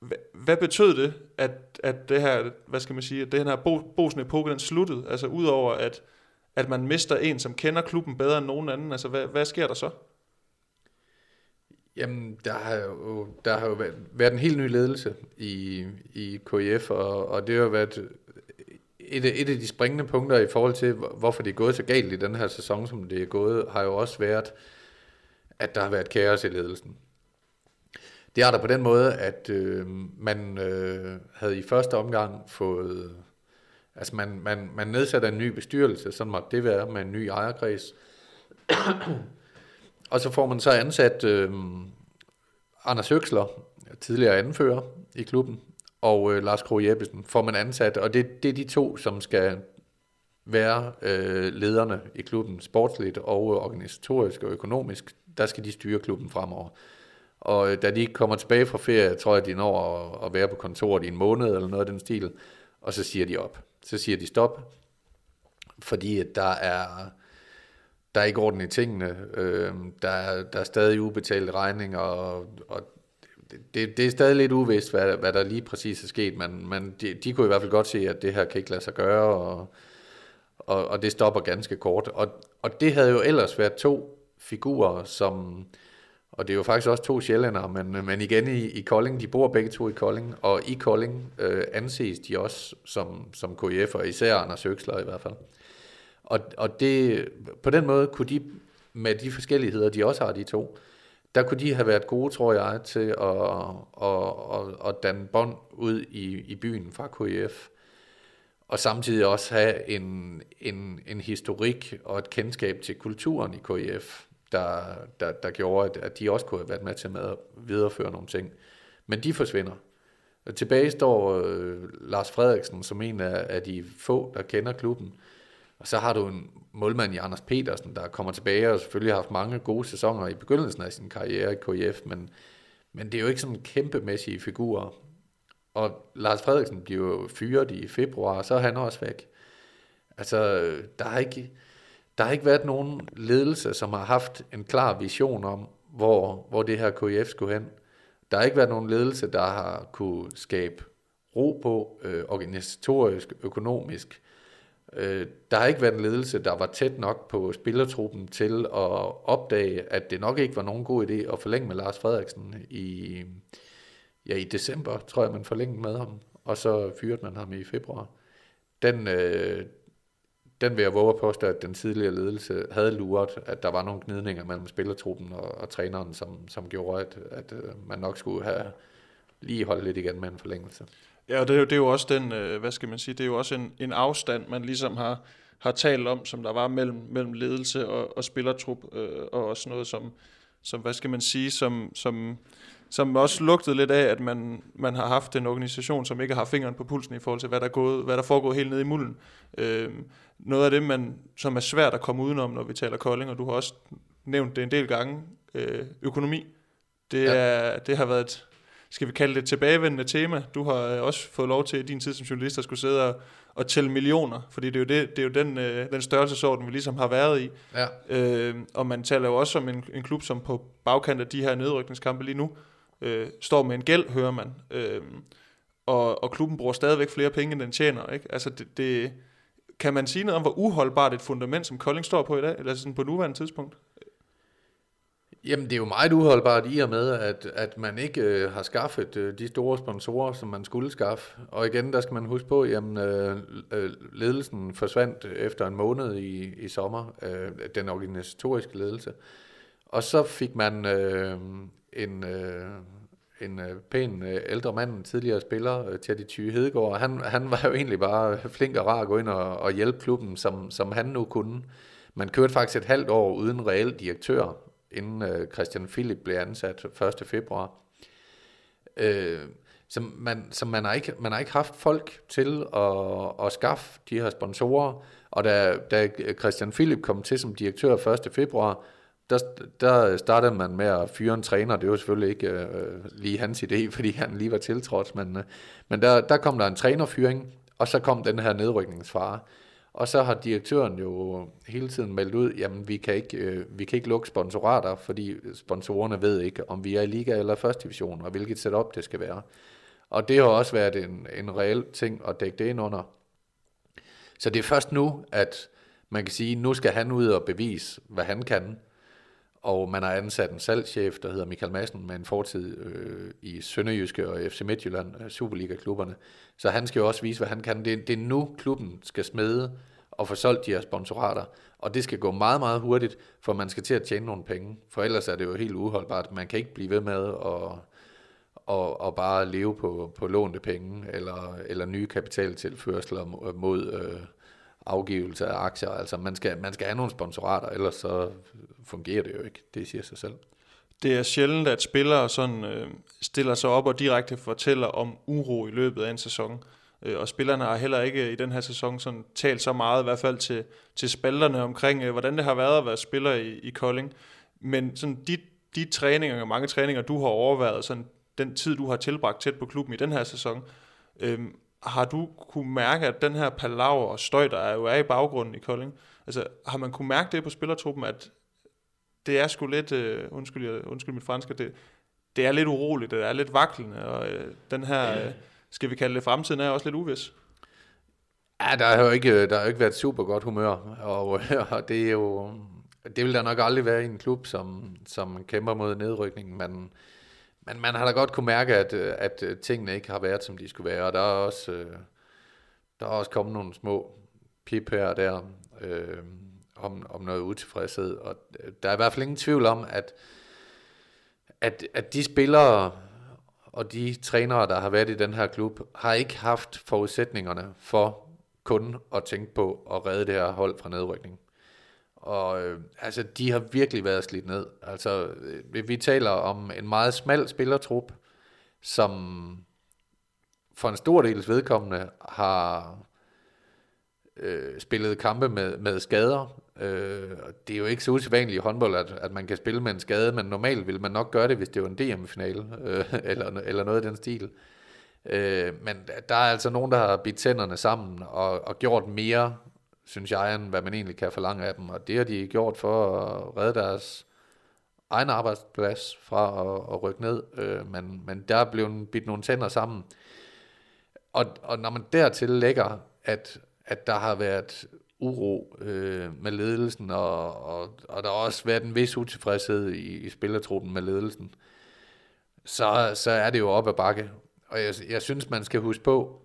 hvad, hvad betød det, at, at det her, hvad skal man sige, at den her Bosen-epoke, den sluttede? Altså udover at at man mister en, som kender klubben bedre end nogen anden? Altså, hvad, hvad sker der så? Jamen, der har jo, der har jo været, været en helt ny ledelse i, i KF, og, og det har været et, et af de springende punkter i forhold til, hvorfor det er gået så galt i den her sæson, som det er gået, har jo også været, at der har været kaos i ledelsen. Det er der på den måde, at øh, man øh, havde i første omgang fået Altså man, man, man nedsatte en ny bestyrelse, sådan måtte det være, med en ny ejerkreds. og så får man så ansat øh, Anders Høgsler, tidligere anfører i klubben, og øh, Lars Kroh Jeppesen får man ansat, og det, det er de to, som skal være øh, lederne i klubben, sportsligt og øh, organisatorisk og økonomisk. Der skal de styre klubben fremover. Og øh, da de kommer tilbage fra ferie, tror jeg, de når at, at være på kontoret i en måned eller noget af den stil, og så siger de op så siger de stop, fordi at der er, der er ikke orden i tingene, øh, der, er, der er stadig ubetalte regninger, og, og det, det er stadig lidt uvist, hvad, hvad der lige præcis er sket, men, men de, de kunne i hvert fald godt se, at det her kan ikke lade sig gøre, og, og, og det stopper ganske kort. Og, og det havde jo ellers været to figurer, som og det er jo faktisk også to sjællændere, men, men igen i, i Kolding, de bor begge to i Kolding, og i Kolding øh, anses de også som, som KF, og især Anders Høgsler i hvert fald. Og, og det, på den måde kunne de, med de forskelligheder, de også har, de to, der kunne de have været gode, tror jeg, til at, at, at, at danne bånd ud i, i byen fra KF. Og samtidig også have en, en, en historik og et kendskab til kulturen i KF der, der, der gjorde, at, at de også kunne have været med til med at videreføre nogle ting. Men de forsvinder. Tilbage står øh, Lars Frederiksen som en af, af de få, der kender klubben. Og så har du en målmand i Anders Petersen, der kommer tilbage og selvfølgelig har haft mange gode sæsoner i begyndelsen af sin karriere i KIF, men, men det er jo ikke sådan kæmpemæssige figurer. Og Lars Frederiksen bliver jo fyret i februar, og så er han også væk. Altså, der er ikke, der har ikke været nogen ledelse, som har haft en klar vision om, hvor, hvor det her KIF skulle hen. Der har ikke været nogen ledelse, der har kunne skabe ro på, øh, organisatorisk, økonomisk. Øh, der har ikke været en ledelse, der var tæt nok på spillertruppen til at opdage, at det nok ikke var nogen god idé at forlænge med Lars Frederiksen i, ja, i december, tror jeg, man forlængede med ham, og så fyrede man ham i februar. Den, øh, den vil jeg våge at påstå, at den tidligere ledelse havde luret, at der var nogle gnidninger mellem spillertruppen og, og træneren, som, som gjorde, at, at øh, man nok skulle have lige holdt lidt igen med en forlængelse. Ja, og det er jo, det er jo også den, øh, hvad skal man sige, det er jo også en, en afstand, man ligesom har, har talt om, som der var mellem, mellem ledelse og, og spillertrup, øh, og også noget som, som, hvad skal man sige, som, som, som også lugtede lidt af, at man, man har haft en organisation, som ikke har fingeren på pulsen i forhold til, hvad der, er gået, hvad der foregår helt nede i mulden. Øh, noget af det, man, som er svært at komme udenom, når vi taler Kolding, og du har også nævnt det en del gange, øh, økonomi. Det, ja. er, det har været et, skal vi kalde det et tilbagevendende tema. Du har øh, også fået lov til i din tid som journalist at skulle sidde og, og tælle millioner, fordi det er jo, det, det er jo den, øh, den størrelsesorden, vi ligesom har været i. Ja. Øh, og man taler jo også om en, en klub, som på bagkant af de her nedrykningskampe lige nu, øh, står med en gæld, hører man. Øh, og, og klubben bruger stadigvæk flere penge, end den tjener. Ikke? Altså det, det, kan man sige noget om, hvor uholdbart et fundament, som Kolding står på i dag, eller sådan på nuværende tidspunkt? Jamen, det er jo meget uholdbart i og med, at, at man ikke øh, har skaffet øh, de store sponsorer, som man skulle skaffe. Og igen, der skal man huske på, at øh, øh, ledelsen forsvandt efter en måned i, i sommer, øh, den organisatoriske ledelse. Og så fik man øh, en, øh, en øh, pæn øh, ældre mand, en tidligere spiller, øh, Teddy Thy Hedegaard. Han, han var jo egentlig bare flink og rar at gå ind og, og hjælpe klubben, som, som han nu kunne. Man kørte faktisk et halvt år uden reel direktør, inden øh, Christian Philip blev ansat 1. februar. Øh, så man, så man, har ikke, man har ikke haft folk til at, at skaffe de her sponsorer, og da, da Christian Philip kom til som direktør 1. februar, der, der startede man med at fyre en træner. Det var selvfølgelig ikke øh, lige hans idé, fordi han lige var tiltrådt, men, øh, men der, der kom der en trænerfyring, og så kom den her nedrykningsfare. Og så har direktøren jo hele tiden meldt ud, jamen vi kan ikke, øh, vi kan ikke lukke sponsorater, fordi sponsorerne ved ikke, om vi er i liga eller første division, og hvilket setup det skal være. Og det har også været en, en reel ting at dække det ind under. Så det er først nu, at man kan sige, nu skal han ud og bevise, hvad han kan. Og man har ansat en salgschef, der hedder Michael Madsen, med en fortid øh, i Sønderjyske og FC Midtjylland, øh, Superliga-klubberne. Så han skal jo også vise, hvad han kan. Det, det er nu, klubben skal smede og få solgt de her sponsorater. Og det skal gå meget, meget hurtigt, for man skal til at tjene nogle penge. For ellers er det jo helt uholdbart. Man kan ikke blive ved med at og, og bare leve på, på lånte penge, eller, eller nye kapitaltilførsler mod øh, afgivelse af aktier. Altså man skal, man skal have nogle sponsorater, ellers så fungerer det jo ikke. Det siger sig selv. Det er sjældent, at spillere sådan, øh, stiller sig op og direkte fortæller om uro i løbet af en sæson. Øh, og spillerne har heller ikke i den her sæson sådan talt så meget, i hvert fald til, til spalterne omkring, øh, hvordan det har været at være spiller i, i Kolding. Men sådan de, de træninger, mange træninger, du har overvejet, sådan den tid, du har tilbragt tæt på klubben i den her sæson, øh, har du kunne mærke, at den her palaver og støj, der er jo er i baggrunden i Kolding, altså har man kunne mærke det på spillertruppen, at det er sgu lidt, uh, undskyld, undskyld mit franske, det, det er lidt uroligt, det er lidt vaklende, og uh, den her, uh, skal vi kalde det, fremtiden er også lidt uvis. Ja, der har jo ikke, der har jo ikke været super godt humør, og, og det er jo, det vil der nok aldrig være i en klub, som, som kæmper mod nedrykningen, men, men man har da godt kunne mærke, at, øh, at øh, tingene ikke har været, som de skulle være, og der er også, øh, der er også kommet nogle små pip her og der, øh, om, om noget utilfredshed. Og der er i hvert fald ingen tvivl om, at, at, at de spillere og de trænere, der har været i den her klub, har ikke haft forudsætningerne for kun at tænke på at redde det her hold fra nedrykning. Og øh, altså, de har virkelig været slidt ned. Altså, øh, vi taler om en meget smal spillertrup, som for en stor dels vedkommende har øh, spillet kampe med, med skader, Øh, det er jo ikke så usædvanligt i håndbold, at, at man kan spille med en skade, men normalt vil man nok gøre det, hvis det var en DM-finale, øh, eller, eller noget i den stil. Øh, men der er altså nogen, der har bidt tænderne sammen og, og gjort mere, synes jeg, end hvad man egentlig kan forlange af dem. Og det har de gjort for at redde deres egen arbejdsplads fra at, at rykke ned. Øh, men, men der er blevet bidt nogle tænder sammen. Og, og når man dertil lægger, at, at der har været uro øh, med ledelsen, og, og, og der har også været en vis utilfredshed i, i spillertruppen med ledelsen, så, så er det jo op ad bakke. Og jeg, jeg synes, man skal huske på,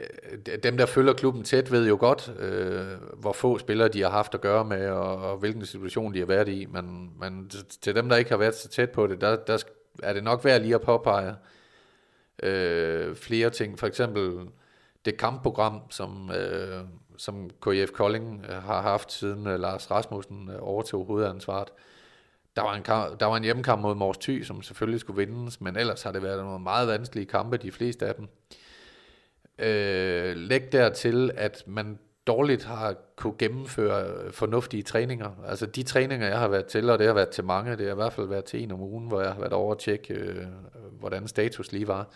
Øh, dem, der følger klubben tæt, ved jo godt, øh, hvor få spillere de har haft at gøre med, og, og hvilken situation de har været i. Men, men til dem, der ikke har været så tæt på det, der, der er det nok værd lige at påpege, øh, flere ting. For eksempel det kampprogram, som, øh, som KF Kolding øh, har haft siden øh, Lars Rasmussen øh, overtog hovedansvaret. Der var, en kamp, der var en hjemmekamp mod Mors Thy, som selvfølgelig skulle vindes, men ellers har det været nogle meget vanskelige kampe, de fleste af dem. Øh, Øh, læg dertil, at man dårligt har kunne gennemføre fornuftige træninger. Altså de træninger, jeg har været til, og det har været til mange, det har i hvert fald været til en om ugen, hvor jeg har været over at tjekke, øh, hvordan status lige var.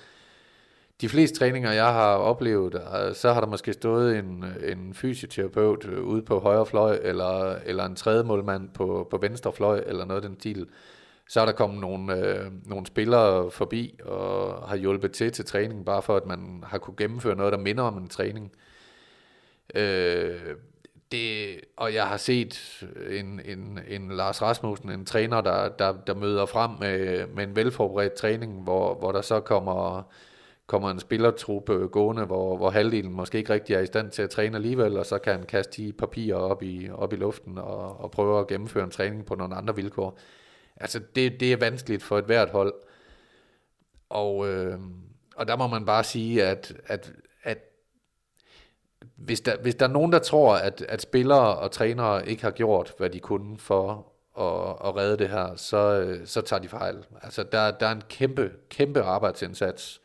De fleste træninger, jeg har oplevet, øh, så har der måske stået en, en fysioterapeut øh, ude på højre fløj, eller, eller en tredje målmand på, på venstre fløj, eller noget af den stil. Så er der kommet nogle, øh, nogle spillere forbi og har hjulpet til til træningen, bare for at man har kunne gennemføre noget, der minder om en træning. Øh, det, og jeg har set en, en, en Lars Rasmussen, en træner, der, der, der møder frem med, med en velforberedt træning, hvor, hvor der så kommer, kommer en spillertruppe gående, hvor, hvor halvdelen måske ikke rigtig er i stand til at træne alligevel, og så kan han kaste de papirer op i, op i luften og, og prøve at gennemføre en træning på nogle andre vilkår. Altså, det, det er vanskeligt for et hvert hold. Og, øh, og der må man bare sige, at, at, at hvis, der, hvis der er nogen, der tror, at, at spillere og trænere ikke har gjort, hvad de kunne for at, at redde det her, så, øh, så tager de fejl. Altså, der, der er en kæmpe, kæmpe arbejdsindsats,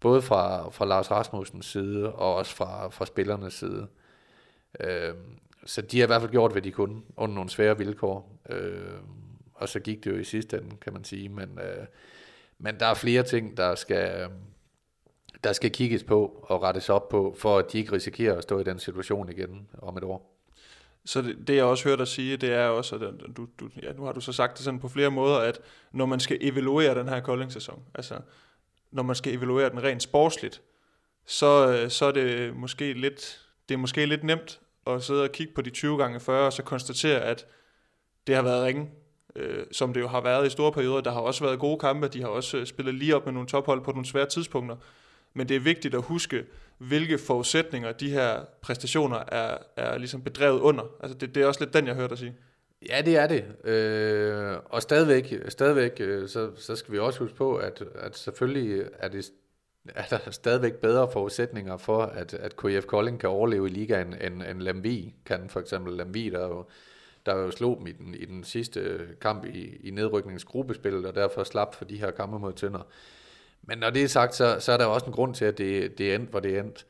både fra, fra Lars Rasmussens side, og også fra, fra spillernes side. Øh, så de har i hvert fald gjort, hvad de kunne, under nogle svære vilkår. Øh, og så gik det jo i sidste ende, kan man sige. Men, øh, men der er flere ting, der skal, øh, der skal kigges på og rettes op på, for at de ikke risikerer at stå i den situation igen om et år. Så det, det jeg også hørt dig sige, det er også, at du, du, ja, nu har du så sagt det sådan på flere måder, at når man skal evaluere den her Kolding-sæson, altså når man skal evaluere den rent sportsligt, så, øh, så er det måske lidt, det er måske lidt nemt at sidde og kigge på de 20 gange 40, og så konstatere, at det har været ringe, øh, som det jo har været i store perioder. Der har også været gode kampe, de har også øh, spillet lige op med nogle tophold på nogle svære tidspunkter. Men det er vigtigt at huske, hvilke forudsætninger de her præstationer er, er ligesom bedrevet under. Altså det, det er også lidt den, jeg hørte dig sige. Ja, det er det. Øh, og stadigvæk, stadigvæk øh, så, så skal vi også huske på, at, at selvfølgelig er, det, er der stadigvæk bedre forudsætninger for, at, at KF Kolding kan overleve i ligaen, end, end Lemvi kan. For eksempel Lemvi, der jo, der jo slog dem i den, i den sidste kamp i, i nedrykningsgruppespillet, og derfor slap for de her kampe mod Tønder. Men når det er sagt, så, så er der også en grund til, at det, det er endt, hvor det er endt.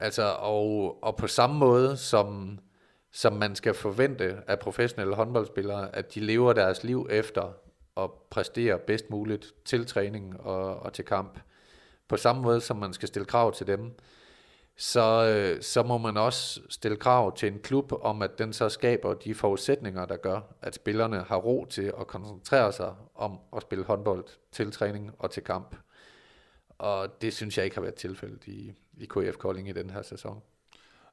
Altså, og, og på samme måde, som, som man skal forvente af professionelle håndboldspillere, at de lever deres liv efter at præstere bedst muligt til træning og, og til kamp. På samme måde, som man skal stille krav til dem, så, øh, så må man også stille krav til en klub om, at den så skaber de forudsætninger, der gør, at spillerne har ro til at koncentrere sig om at spille håndbold til træning og til kamp. Og det synes jeg ikke har været tilfældet i, i KF Kolding i den her sæson.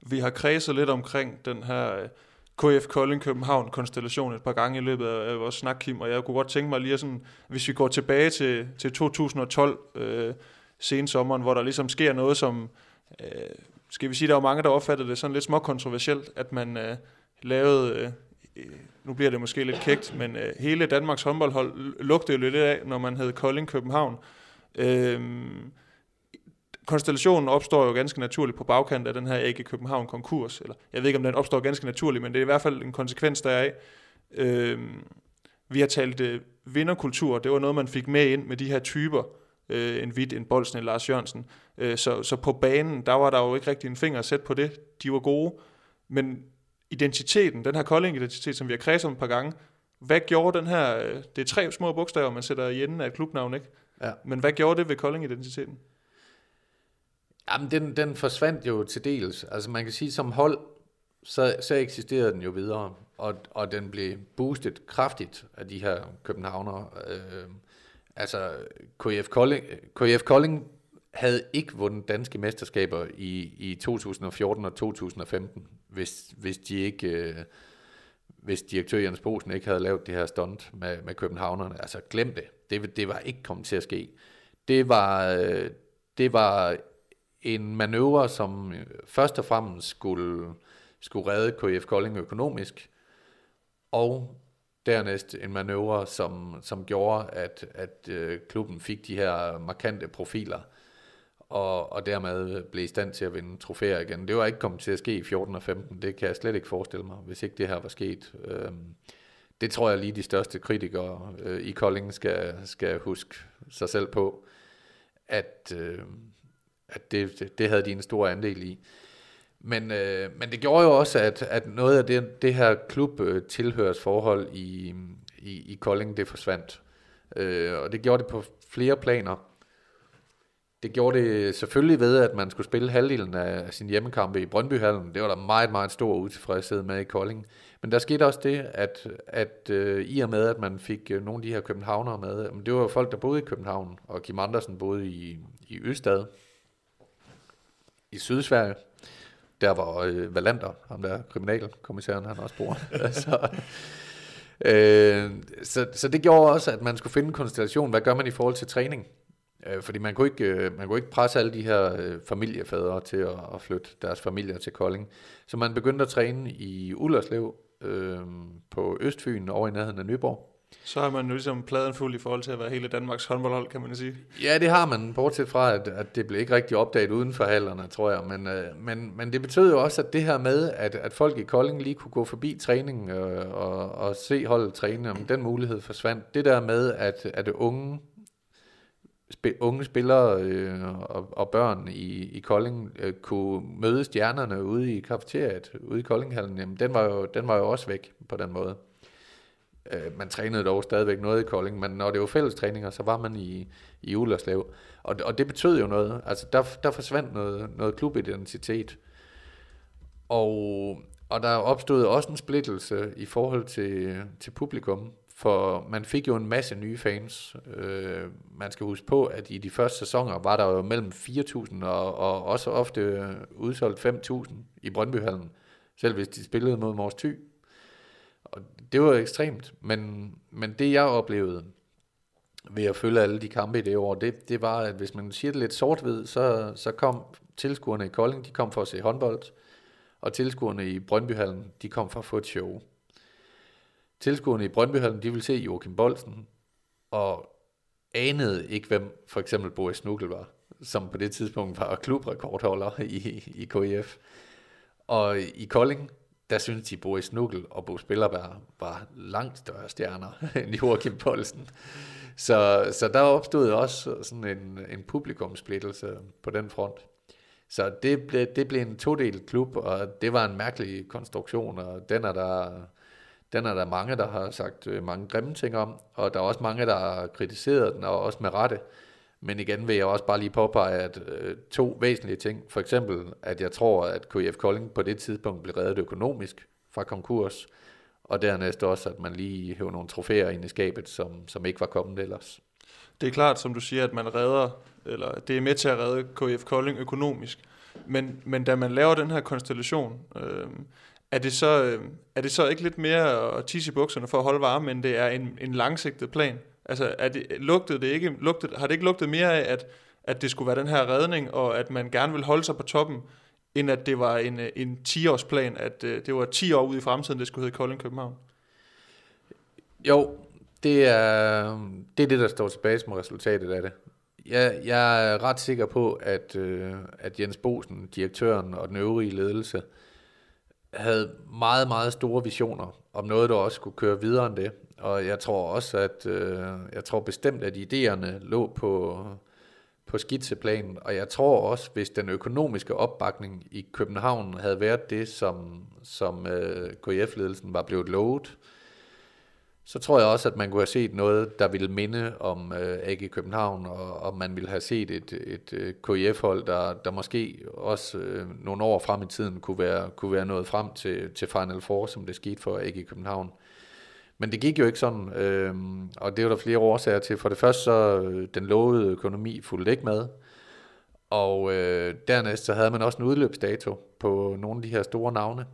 Vi har kredset lidt omkring den her øh, KF Kolding København konstellation et par gange i løbet af vores snak, Kim, og jeg kunne godt tænke mig lige sådan, hvis vi går tilbage til, til 2012, øh, sensommeren, hvor der ligesom sker noget, som, øh, skal vi sige, der var mange, der opfattede det sådan lidt småkontroversielt, at man øh, lavede, øh, øh nu bliver det måske lidt kægt, men øh, hele Danmarks håndboldhold lugtede jo lidt af, når man hed Kolding København. Øh, konstellationen opstår jo ganske naturligt på bagkant af den her AG København konkurs, eller jeg ved ikke, om den opstår ganske naturligt, men det er i hvert fald en konsekvens deraf. Øh, vi har talt øh, vinderkultur, det var noget, man fik med ind med de her typer, øh, en Hvidt, en Bolsen, en Lars Jørgensen. Øh, så, så på banen, der var der jo ikke rigtig en finger at sætte på det. De var gode, men identiteten, den her Kolding-identitet, som vi har kredset et par gange, hvad gjorde den her, øh, det er tre små bogstaver, man sætter i enden af et klubnavn, ikke? Ja. Men hvad gjorde det ved Kolding-identiteten? Jamen, den, den forsvandt jo til dels. Altså man kan sige, som hold, så, så eksisterede den jo videre, og, og den blev boostet kraftigt af de her københavnere. Øh, altså, KF Kolding, KF Kolding havde ikke vundet danske mesterskaber i, i 2014 og 2015, hvis, hvis de ikke... Øh, hvis direktør Jens Bosen ikke havde lavet det her stunt med, med københavnerne. Altså glem det. det. Det var ikke kommet til at ske. Det var, øh, det var en manøvre, som øh, først og fremmest skulle, skulle redde KF Kolding økonomisk, og dernæst en manøvre, som, som gjorde, at, at øh, klubben fik de her markante profiler, og, og dermed blev i stand til at vinde trofæer igen. Det var ikke kommet til at ske i 14 og 15, det kan jeg slet ikke forestille mig, hvis ikke det her var sket. Øh, det tror jeg lige de største kritikere øh, i Kolding skal, skal huske sig selv på, at, øh, at det, det, havde de en stor andel i. Men, øh, men det gjorde jo også, at, at noget af det, det her klub-tilhørsforhold øh, i, i, i Kolding, det forsvandt. Øh, og det gjorde det på flere planer. Det gjorde det selvfølgelig ved, at man skulle spille halvdelen af sin hjemmekampe i Brøndbyhallen. Det var der meget, meget stor utilfredshed med i Kolding. Men der skete også det, at, at øh, i og med, at man fik øh, nogle af de her københavnere med, men det var jo folk, der boede i København, og Kim Andersen boede i, i Østad, i Sydsverige, der var øh, Valander, ham der kriminalkommissæren, han også bor. så, øh, så, så det gjorde også, at man skulle finde en konstellation. Hvad gør man i forhold til træning? Øh, fordi man kunne, ikke, øh, man kunne ikke presse alle de her øh, familiefædre til at, at flytte deres familier til Kolding. Så man begyndte at træne i Ullerslev øh, på Østfyn over i nærheden af Nyborg. Så har man jo ligesom pladen fuld i forhold til at være hele Danmarks håndboldhold, kan man sige. Ja, det har man, bortset fra, at, at det blev ikke rigtig opdaget uden for hallerne, tror jeg. Men, øh, men, men det betød jo også, at det her med, at, at folk i Kolding lige kunne gå forbi træningen øh, og, og se holdet træne, om den mulighed forsvandt. Det der med, at, at unge sp- unge spillere øh, og, og børn i, i Kolding øh, kunne møde stjernerne ude i kafeteriet, ude i Koldinghallen, jamen den var, jo, den var jo også væk på den måde. Øh, man trænede dog stadigvæk noget i Kolding, men når det var fælles træninger, så var man i, i Ullerslev. Og, og det betød jo noget. Altså der, der forsvandt noget, noget klubidentitet. Og, og der opstod også en splittelse i forhold til, til publikum, for man fik jo en masse nye fans. Øh, man skal huske på, at i de første sæsoner var der jo mellem 4.000 og, og også ofte udsolgt 5.000 i Brøndbyhallen, selv hvis de spillede mod Mors Thy. Det var ekstremt, men, men det jeg oplevede ved at følge alle de kampe i det år, det, det var, at hvis man siger det lidt sort-hvid, så, så kom tilskuerne i Kolding, de kom for at se håndbold, og tilskuerne i Brøndbyhallen, de kom for at få et show. Tilskuerne i Brøndbyhallen, de ville se Joachim Bolsen, og anede ikke, hvem for eksempel Boris Snukkel var, som på det tidspunkt var klubrekordholder i, i KIF. Og i Kolding, der synes de, Boris Nukkel og Bo Spillerberg var langt større stjerner end Joachim Poulsen. Så, så der opstod også sådan en, en publikumsplittelse på den front. Så det blev, det blev en todelt klub, og det var en mærkelig konstruktion, og den er der, den er der mange, der har sagt øh, mange grimme ting om, og der er også mange, der har kritiseret den, og også med rette. Men igen vil jeg også bare lige påpege, at øh, to væsentlige ting. For eksempel, at jeg tror, at KF Kolding på det tidspunkt blev reddet økonomisk fra konkurs, og dernæst også, at man lige hæver nogle trofæer ind i skabet, som, som ikke var kommet ellers. Det er klart, som du siger, at man redder, eller det er med til at redde KF Kolding økonomisk. Men, men da man laver den her konstellation, øh, er, det så, øh, er det så ikke lidt mere at tisse i bukserne for at holde varme, end det er en, en langsigtet plan? Altså, er det, lugtede det ikke, lugtede, har det ikke lugtet mere af, at, at det skulle være den her redning, og at man gerne vil holde sig på toppen, end at det var en, en 10-årsplan, at uh, det var 10 år ude i fremtiden, det skulle hedde Kolding København? Jo, det er, det er det, der står tilbage som resultatet af det. Jeg, jeg er ret sikker på, at, øh, at Jens Bosen, direktøren og den øvrige ledelse, havde meget, meget store visioner om noget, der også skulle køre videre end det. Og jeg tror også, at øh, jeg tror bestemt, at idéerne lå på, på skitseplanen, og jeg tror også, hvis den økonomiske opbakning i København havde været det, som, som øh, KF-ledelsen var blevet lovet, så tror jeg også, at man kunne have set noget, der ville minde om øh, AG København, og, og man ville have set et, et, et KIF-hold, der, der måske også øh, nogle år frem i tiden kunne være, kunne være nået frem til, til Final Four, som det skete for AG København. Men det gik jo ikke sådan, øh, og det var der flere årsager til. For det første så øh, den lovede økonomi fulgte ikke med, og øh, dernæst så havde man også en udløbsdato på nogle af de her store navne.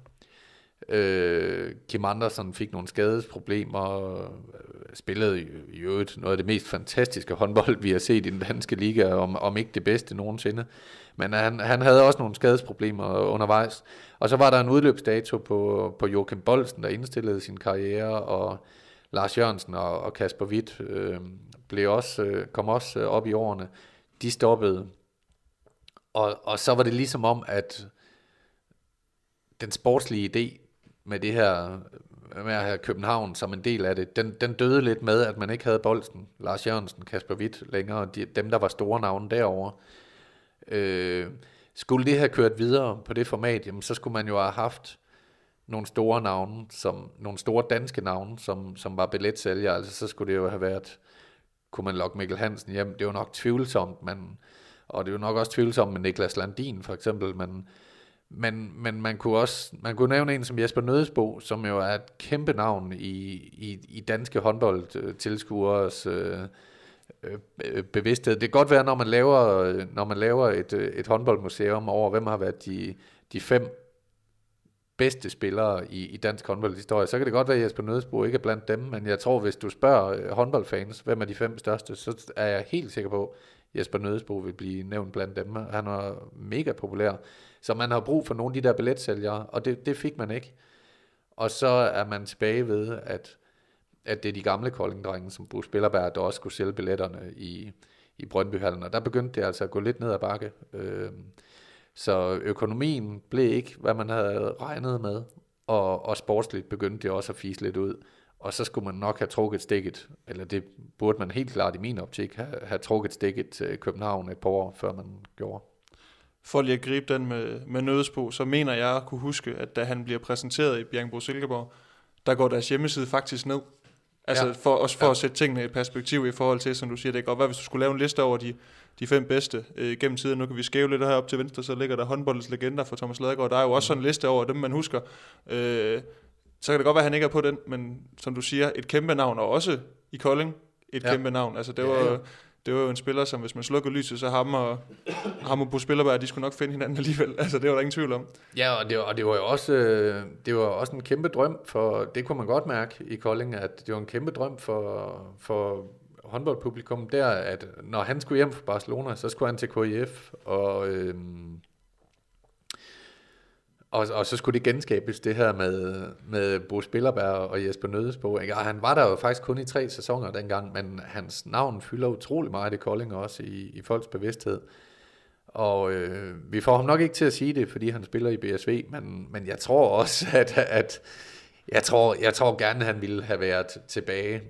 Øh, Kim Andersen fik nogle skadesproblemer, øh, spillede i, i øvrigt noget af det mest fantastiske håndbold, vi har set i den danske liga, om, om ikke det bedste nogensinde. Men han, han havde også nogle skadesproblemer undervejs. Og så var der en udløbsdato på, på Joachim Bolsen, der indstillede sin karriere, og Lars Jørgensen og, og Kasper Witt øh, blev også, øh, kom også øh, op i årene. De stoppede. Og, og så var det ligesom om, at den sportslige idé med det her med at have København som en del af det, den, den døde lidt med, at man ikke havde Bolsen, Lars Jørgensen, Kasper Witt længere, de, dem der var store navne derovre. Øh, skulle det have kørt videre på det format, jamen, så skulle man jo have haft nogle store navne, som, nogle store danske navne, som, som var billetsælger, altså så skulle det jo have været, kunne man lokke Mikkel Hansen hjem, det var nok tvivlsomt, men, og det var nok også tvivlsomt med Niklas Landin for eksempel, men, men, men man kunne også man kunne nævne en som Jesper Nødesbo, som jo er et kæmpe navn i, i, i danske håndboldtilskuers øh, Øh, øh, bevidsthed. Det kan godt være, når man laver, når man laver et, øh, et håndboldmuseum over, hvem har været de, de fem bedste spillere i, i dansk håndboldhistorie, så kan det godt være, at Jesper Nødesbo ikke er blandt dem, men jeg tror, hvis du spørger håndboldfans, hvem er de fem største, så er jeg helt sikker på, at Jesper Nødesbo vil blive nævnt blandt dem. Han er mega populær. Så man har brug for nogle af de der billetsælgere, og det, det fik man ikke. Og så er man tilbage ved, at, at det er de gamle koldingdrenge, som Bruce Spillerberg, der også skulle sælge billetterne i, i Brøndbyhallen, og der begyndte det altså at gå lidt ned ad bakke. Øh, så økonomien blev ikke, hvad man havde regnet med, og, og sportsligt begyndte det også at fise lidt ud. Og så skulle man nok have trukket stikket, eller det burde man helt klart i min optik have, have trukket stikket til København et par år, før man gjorde. For lige at gribe den med, med nødspo, så mener jeg at kunne huske, at da han bliver præsenteret i Bjergbro Silkeborg, der går deres hjemmeside faktisk ned. Altså ja. for, også for ja. at sætte tingene i perspektiv i forhold til, som du siger, det kan godt være, hvis du skulle lave en liste over de, de fem bedste øh, gennem tiden. Nu kan vi skæve lidt op til venstre, så ligger der håndboldens legender for Thomas Ladegaard. Der er jo også sådan en liste over dem, man husker. Øh, så kan det godt være, at han ikke er på den, men som du siger, et kæmpe navn, og også i Kolding et ja. kæmpe navn. Altså det var, ja, ja det var jo en spiller, som hvis man slukker lyset, så ham og, ham og Bo Spillerberg, de skulle nok finde hinanden alligevel. Altså det var der ingen tvivl om. Ja, og det, og det var jo også, øh, det var også en kæmpe drøm, for det kunne man godt mærke i Kolding, at det var en kæmpe drøm for, for håndboldpublikum der, at når han skulle hjem fra Barcelona, så skulle han til KIF, og, øhm, og, og så skulle det genskabes, det her med, med Bo Spillerberg og Jesper Nødesbo. Ikke? Og han var der jo faktisk kun i tre sæsoner dengang, men hans navn fylder utrolig meget i Kolding også i, i folks bevidsthed. Og øh, vi får ham nok ikke til at sige det, fordi han spiller i BSV, men, men jeg tror også, at, at jeg, tror, jeg tror gerne, at han ville have været tilbage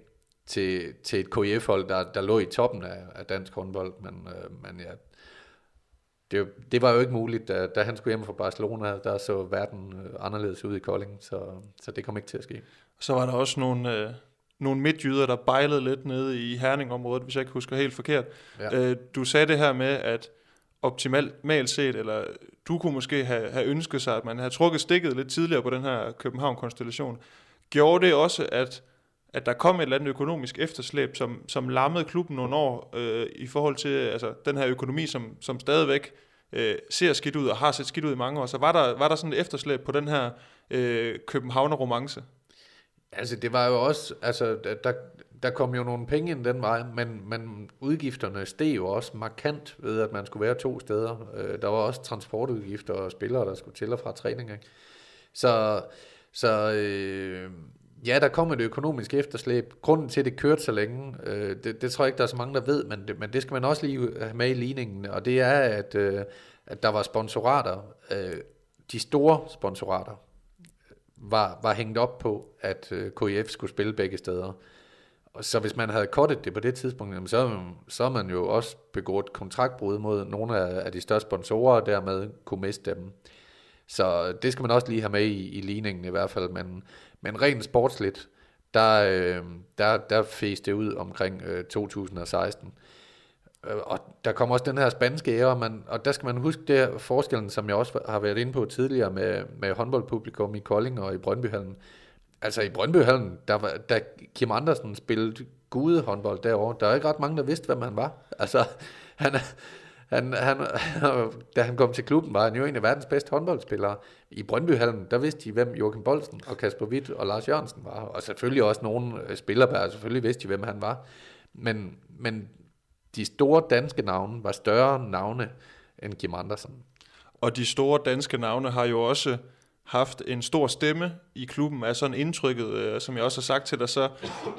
til, til et KF-hold, der, der lå i toppen af, af dansk håndbold, men, øh, men ja, det, det var jo ikke muligt, da, da han skulle hjem fra Barcelona, der så verden øh, anderledes ud i Kolding, så, så det kom ikke til at ske. Så var der også nogle, øh, nogle midtjyder, der bejlede lidt nede i Herningområdet, hvis jeg ikke husker helt forkert. Ja. Øh, du sagde det her med, at optimalt set, eller du kunne måske have, have ønsket sig, at man havde trukket stikket lidt tidligere på den her København-konstellation. Gjorde det også, at at der kom et eller andet økonomisk efterslæb, som, som lammede klubben nogle år øh, i forhold til altså, den her økonomi, som, som stadigvæk øh, ser skidt ud og har set skidt ud i mange år. Så var der, var der sådan et efterslæb på den her øh, Københavner-romance? Altså det var jo også, altså der, der kom jo nogle penge ind den vej, men, men udgifterne steg jo også markant ved, at man skulle være to steder. Øh, der var også transportudgifter og spillere, der skulle til og fra træning. Ikke? Så, så øh, Ja, der kom et økonomisk efterslæb. Grunden til, at det kørte så længe, øh, det, det tror jeg ikke, der er så mange, der ved, men det, men det skal man også lige øh, have med i ligningen, og det er, at, øh, at der var sponsorater. Øh, de store sponsorater var, var hængt op på, at øh, KIF skulle spille begge steder. Og så hvis man havde kortet det på det tidspunkt, så, så man jo også begået kontraktbrud mod nogle af, af de største sponsorer, og dermed kunne miste dem. Så det skal man også lige have med i, i ligningen i hvert fald, men men rent sportsligt, der, øh, der, der fæs det ud omkring øh, 2016. Øh, og der kommer også den her spanske ære, man, og der skal man huske det her forskellen, som jeg også har været inde på tidligere med, med håndboldpublikum i Kolding og i Brøndbyhallen. Altså i Brøndbyhallen, der, var, der Kim Andersen spillede gude håndbold derovre. Der er ikke ret mange, der vidste, hvem han var. Altså, han, han, han, da han kom til klubben, var han jo en af verdens bedste håndboldspillere. I Brøndbyhallen, der vidste de, hvem Joachim Bolsen og Kasper Witt og Lars Jørgensen var. Og selvfølgelig også nogle øh, der selvfølgelig vidste de, hvem han var. Men, men de store danske navne var større navne end Kim Andersen. Og de store danske navne har jo også haft en stor stemme i klubben, er sådan indtrykket, øh, som jeg også har sagt til dig så,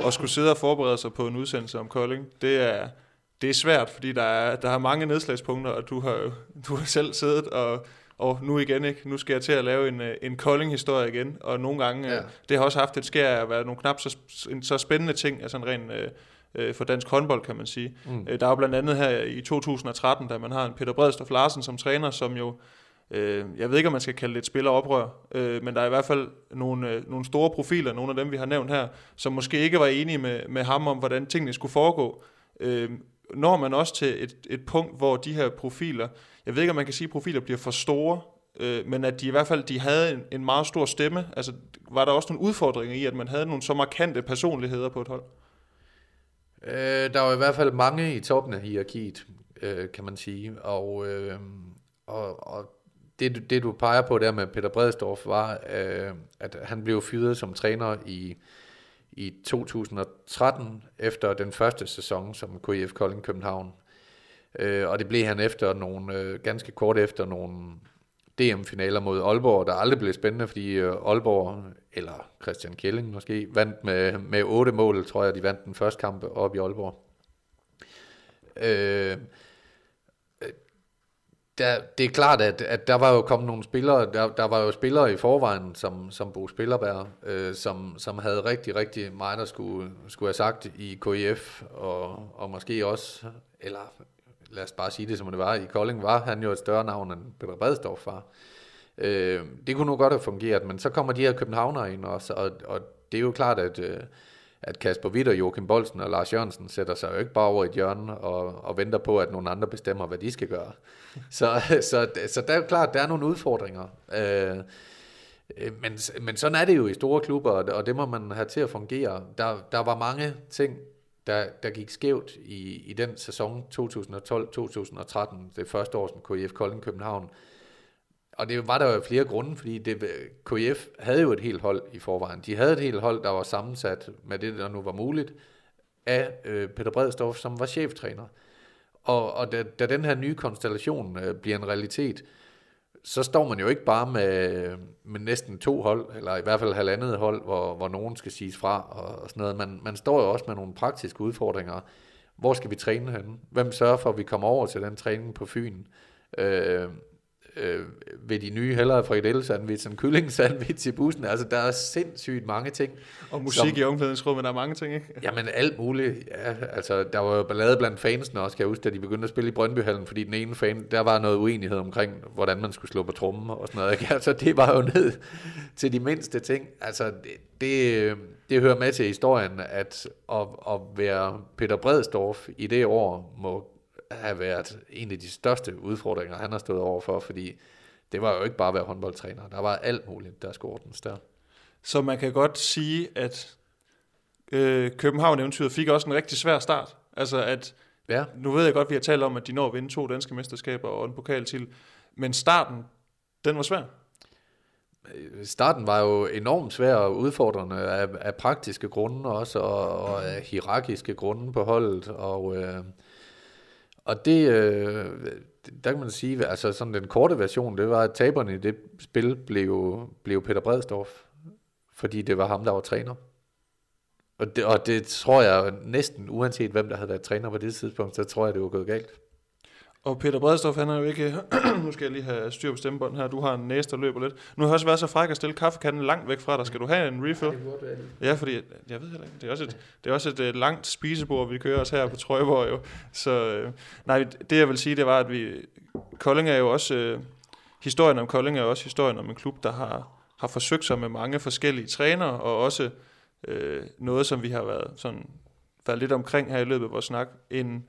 at skulle sidde og forberede sig på en udsendelse om Kolding. Det er, det er svært, fordi der er, der er mange nedslagspunkter, og du har, du har selv siddet og og nu igen ikke, nu skal jeg til at lave en, øh, en Kolding-historie igen, og nogle gange, ja. øh, det har også haft et skær af at være nogle knap så, en, så spændende ting, altså en ren øh, øh, for dansk håndbold, kan man sige. Mm. Øh, der er jo blandt andet her i 2013, da man har en Peter Bredstof Larsen som træner, som jo, øh, jeg ved ikke, om man skal kalde det et spilleroprør, øh, men der er i hvert fald nogle, øh, nogle store profiler, nogle af dem, vi har nævnt her, som måske ikke var enige med, med ham om, hvordan tingene skulle foregå. Øh, når man også til et, et punkt, hvor de her profiler, jeg ved ikke, om man kan sige, at profiler bliver for store, øh, men at de i hvert fald de havde en, en meget stor stemme. Altså, var der også nogle udfordringer i, at man havde nogle så markante personligheder på et hold? Øh, der var i hvert fald mange i toppen af hierarkiet, øh, kan man sige. Og, øh, og, og det, det, du peger på der med Peter Bredstorff, var, øh, at han blev fyret som træner i, i 2013, efter den første sæson som KIF Kolding København. Øh, og det blev han efter nogle, øh, ganske kort efter nogle DM-finaler mod Aalborg, der aldrig blev spændende, fordi øh, Aalborg, eller Christian Kjelling måske, vandt med, med otte mål, tror jeg, de vandt den første kamp op i Aalborg. Øh, der, det er klart, at, at der var jo kommet nogle spillere, der, der var jo spillere i forvejen, som, som Bo Spillerberg, øh, som, som havde rigtig, rigtig meget, der skulle, skulle have sagt i KIF, og, og måske også, eller lad os bare sige det som det var, i Kolding var han jo et større navn end Peter Bredstorff var. Øh, det kunne nu godt have fungeret, men så kommer de her københavnere ind også, og, og det er jo klart, at, øh, at Kasper Witt og Joachim Bolsen og Lars Jørgensen sætter sig jo ikke bare over i et hjørne og, og venter på, at nogle andre bestemmer, hvad de skal gøre. så, så, så der er jo klart, der er nogle udfordringer. Øh, øh men, men sådan er det jo i store klubber, og det må man have til at fungere. Der, der var mange ting, der, der gik skævt i, i den sæson 2012-2013, det første år som KIF Kolding København. Og det var der jo flere grunde, fordi det, KIF havde jo et helt hold i forvejen. De havde et helt hold, der var sammensat med det, der nu var muligt, af øh, Peter Bredstorff, som var cheftræner. Og, og da, da den her nye konstellation øh, bliver en realitet, så står man jo ikke bare med, med næsten to hold, eller i hvert fald halvandet hold, hvor, hvor nogen skal siges fra og, og sådan noget. Man, man står jo også med nogle praktiske udfordringer. Hvor skal vi træne henne? Hvem sørger for, at vi kommer over til den træning på Fyn? Øh, øh, ved de nye hellere frikadelle-sandwich end kylling-sandwich i bussen. Altså, der er sindssygt mange ting. Og musik som, i omklædningsrummet, der er mange ting, ikke? Jamen, alt muligt. Ja, altså, der var jo ballade blandt fansene også, kan jeg huske, da de begyndte at spille i Brøndbyhallen, fordi den ene fan, der var noget uenighed omkring, hvordan man skulle slå på trummen og sådan noget. Ikke? Altså, det var jo ned til de mindste ting. Altså, det, det, det hører med til historien, at at, at være Peter Bredstorff i det år må have været en af de største udfordringer, han har stået overfor, fordi det var jo ikke bare at være håndboldtræner. Der var alt muligt, der skulle ordnes der. Så man kan godt sige, at øh, København-eventyret fik også en rigtig svær start. Altså at, ja. nu ved jeg godt, at vi har talt om, at de når at vinde to danske mesterskaber og en pokal til, men starten, den var svær. Starten var jo enormt svær og udfordrende af, af praktiske grunde også, og, og af hierarkiske grunde på holdet, og... Øh, og det, øh, der kan man sige, altså sådan den korte version, det var, at taberne i det spil blev, blev Peter Bredstorff, fordi det var ham, der var træner. Og det, og det tror jeg næsten, uanset hvem der havde været træner på det tidspunkt, så tror jeg, det var gået galt. Og Peter Bredstof, han er jo ikke... nu skal jeg lige have styr på stemmebånden her. Du har en næse, der løber lidt. Nu har jeg også været så fræk at stille kaffekanden langt væk fra dig. Skal du have en refill? Ja, fordi... Jeg ved heller ikke. Det er også et, det er også et, øh, langt spisebord, vi kører os her på Trøjborg jo. Så øh, nej, det jeg vil sige, det var, at vi... Kolding er jo også... Øh, historien om Kolding er også historien om en klub, der har, har forsøgt sig med mange forskellige trænere, og også øh, noget, som vi har været sådan været lidt omkring her i løbet af vores snak, en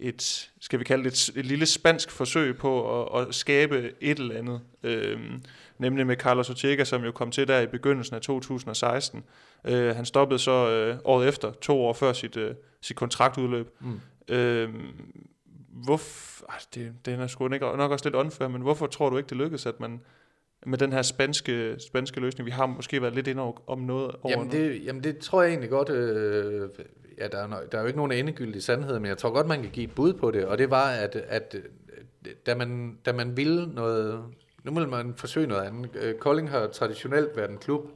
et, skal vi kalde det et, et lille spansk forsøg på at, at skabe et eller andet. Øhm, nemlig med Carlos Ortega, som jo kom til der i begyndelsen af 2016. Øh, han stoppede så øh, året efter, to år før sit, øh, sit kontraktudløb. Mm. Øhm, hvorfor, det, det er sgu nok, nok også lidt unfair, men hvorfor tror du ikke, det lykkedes, at man med den her spanske, spanske løsning, vi har måske været lidt ind om noget over jamen det, jamen det tror jeg egentlig godt, øh, ja, der er, no, der er jo ikke nogen endegyldig sandhed, men jeg tror godt, man kan give et bud på det, og det var, at, at da, man, da man ville noget, nu må man forsøge noget andet. Øh, Kolding har traditionelt været en klub,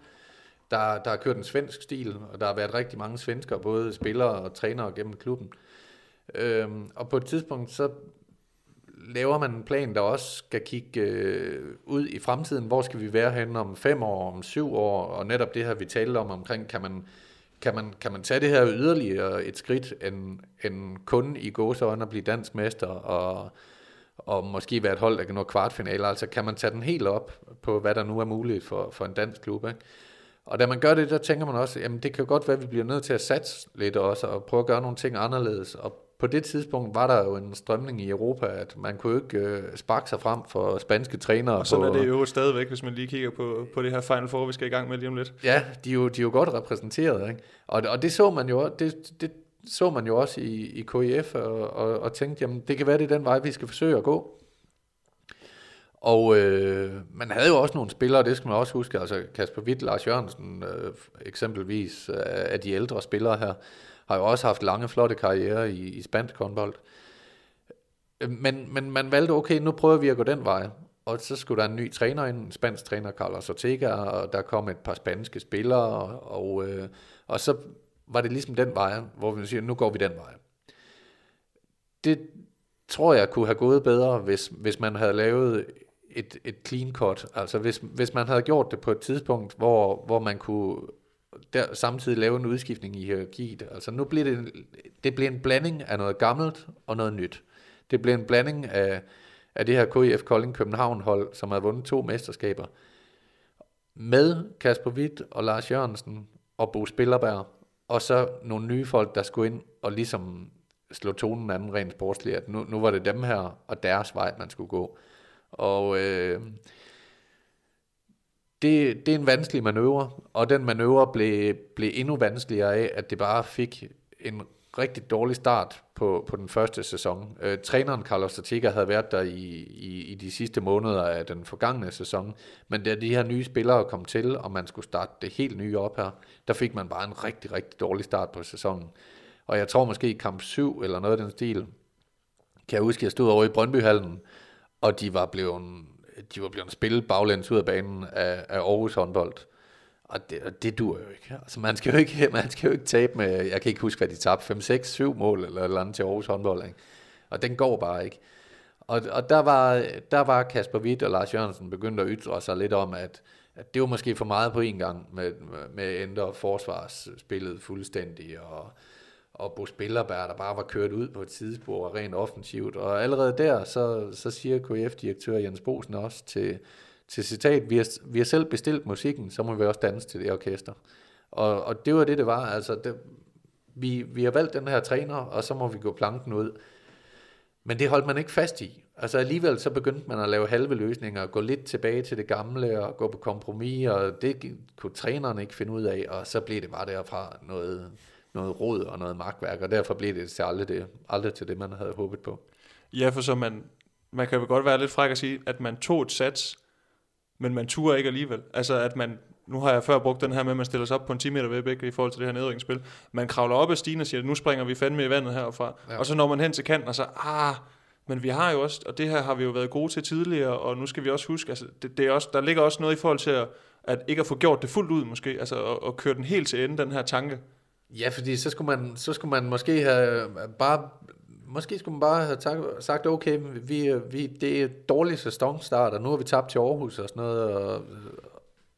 der, der har kørt en svensk stil, og der har været rigtig mange svensker, både spillere og trænere gennem klubben. Øhm, og på et tidspunkt, så laver man en plan, der også skal kigge øh, ud i fremtiden. Hvor skal vi være henne om fem år, om syv år, og netop det her, vi talte om omkring, kan man, kan man, kan man tage det her yderligere et skridt, end, end kun i gåseøjne at blive dansk mester, og, og måske være et hold, der kan nå kvartfinale. Altså kan man tage den helt op på, hvad der nu er muligt for, for en dansk klub. Ikke? Og da man gør det, der tænker man også, jamen det kan godt være, at vi bliver nødt til at satse lidt også, og prøve at gøre nogle ting anderledes. Og på det tidspunkt var der jo en strømning i Europa, at man kunne ikke øh, sparke sig frem for spanske trænere. Og sådan på, er det jo stadigvæk, hvis man lige kigger på, på det her Final Four, vi skal i gang med lige om lidt. Ja, de er jo, de er jo godt repræsenteret, ikke? Og, og det så man jo, det, det så man jo også i, i KIF, og, og, og tænkte, jamen det kan være, det er den vej, vi skal forsøge at gå. Og øh, man havde jo også nogle spillere, det skal man også huske, altså Kasper Witt, Lars Jørgensen øh, eksempelvis, øh, af de ældre spillere her, har jo også haft lange, flotte karriere i, i spansk håndbold. Men, men man valgte, okay, nu prøver vi at gå den vej. Og så skulle der en ny træner ind, en spansk træner, Carlos Ortega, og der kom et par spanske spillere, og, og, øh, og så var det ligesom den vej, hvor vi siger, nu går vi den vej. Det tror jeg kunne have gået bedre, hvis, hvis man havde lavet et, et clean cut. Altså hvis, hvis man havde gjort det på et tidspunkt, hvor, hvor man kunne der samtidig lave en udskiftning i hierarkiet. Altså nu bliver det, det bliver en blanding af noget gammelt og noget nyt. Det bliver en blanding af, af det her KIF Kolding København hold, som har vundet to mesterskaber, med Kasper Witt og Lars Jørgensen og Bo Spillerberg, og så nogle nye folk, der skulle ind og ligesom slå tonen anden rent sportsligt, at nu, nu var det dem her og deres vej, man skulle gå. Og øh, det, det er en vanskelig manøvre, og den manøvre blev, blev endnu vanskeligere af, at det bare fik en rigtig dårlig start på, på den første sæson. Øh, træneren Carlos Ortega havde været der i, i, i de sidste måneder af den forgangne sæson, men da de her nye spillere kom til, og man skulle starte det helt nye op her, der fik man bare en rigtig, rigtig dårlig start på sæsonen. Og jeg tror måske i kamp 7 eller noget af den stil, kan jeg huske, at jeg stod over i Brøndbyhallen, og de var blevet, de var blevet spillet baglæns ud af banen af, af Aarhus håndbold. Og det, og det dur jo ikke. Altså, man skal jo ikke, man skal jo ikke tabe med, jeg kan ikke huske, hvad de tabte, 5, 6, 7 mål eller eller andet til Aarhus håndbold. Ikke? Og den går bare ikke. Og, og der, var, der var Kasper Witt og Lars Jørgensen begyndt at ytre sig lidt om, at, at det var måske for meget på en gang med, med at ændre forsvarsspillet fuldstændig, og, og Bo Spillerberg, der bare var kørt ud på et sidespor rent offensivt. Og allerede der, så, så siger KF-direktør Jens Bosen også til, til citat, vi har, vi har selv bestilt musikken, så må vi også danse til det orkester. Og, og det var det, det var. Altså, det, vi, vi har valgt den her træner, og så må vi gå planken ud. Men det holdt man ikke fast i. Altså alligevel så begyndte man at lave halve løsninger, gå lidt tilbage til det gamle, og gå på kompromis, og det kunne trænerne ikke finde ud af, og så blev det bare derfra noget, noget råd og noget magtværk, og derfor blev det til aldrig, det, aldrig til det, man havde håbet på. Ja, for så man, man kan jo godt være lidt fræk at sige, at man tog et sats, men man turer ikke alligevel. Altså at man, nu har jeg før brugt den her med, at man stiller sig op på en 10 meter ved i forhold til det her nedrykningsspil. Man kravler op ad stigen og siger, nu springer vi fandme i vandet herfra. Ja. Og så når man hen til kanten og så, ah, men vi har jo også, og det her har vi jo været gode til tidligere, og nu skal vi også huske, altså det, det er også, der ligger også noget i forhold til at, at ikke at få gjort det fuldt ud måske, altså at, at køre den helt til ende, den her tanke. Ja, fordi så skulle man, så skulle man måske have bare måske skulle man bare have sagt, okay, vi, vi, det er dårlig sæsonstart, og nu har vi tabt til Aarhus og sådan noget, og,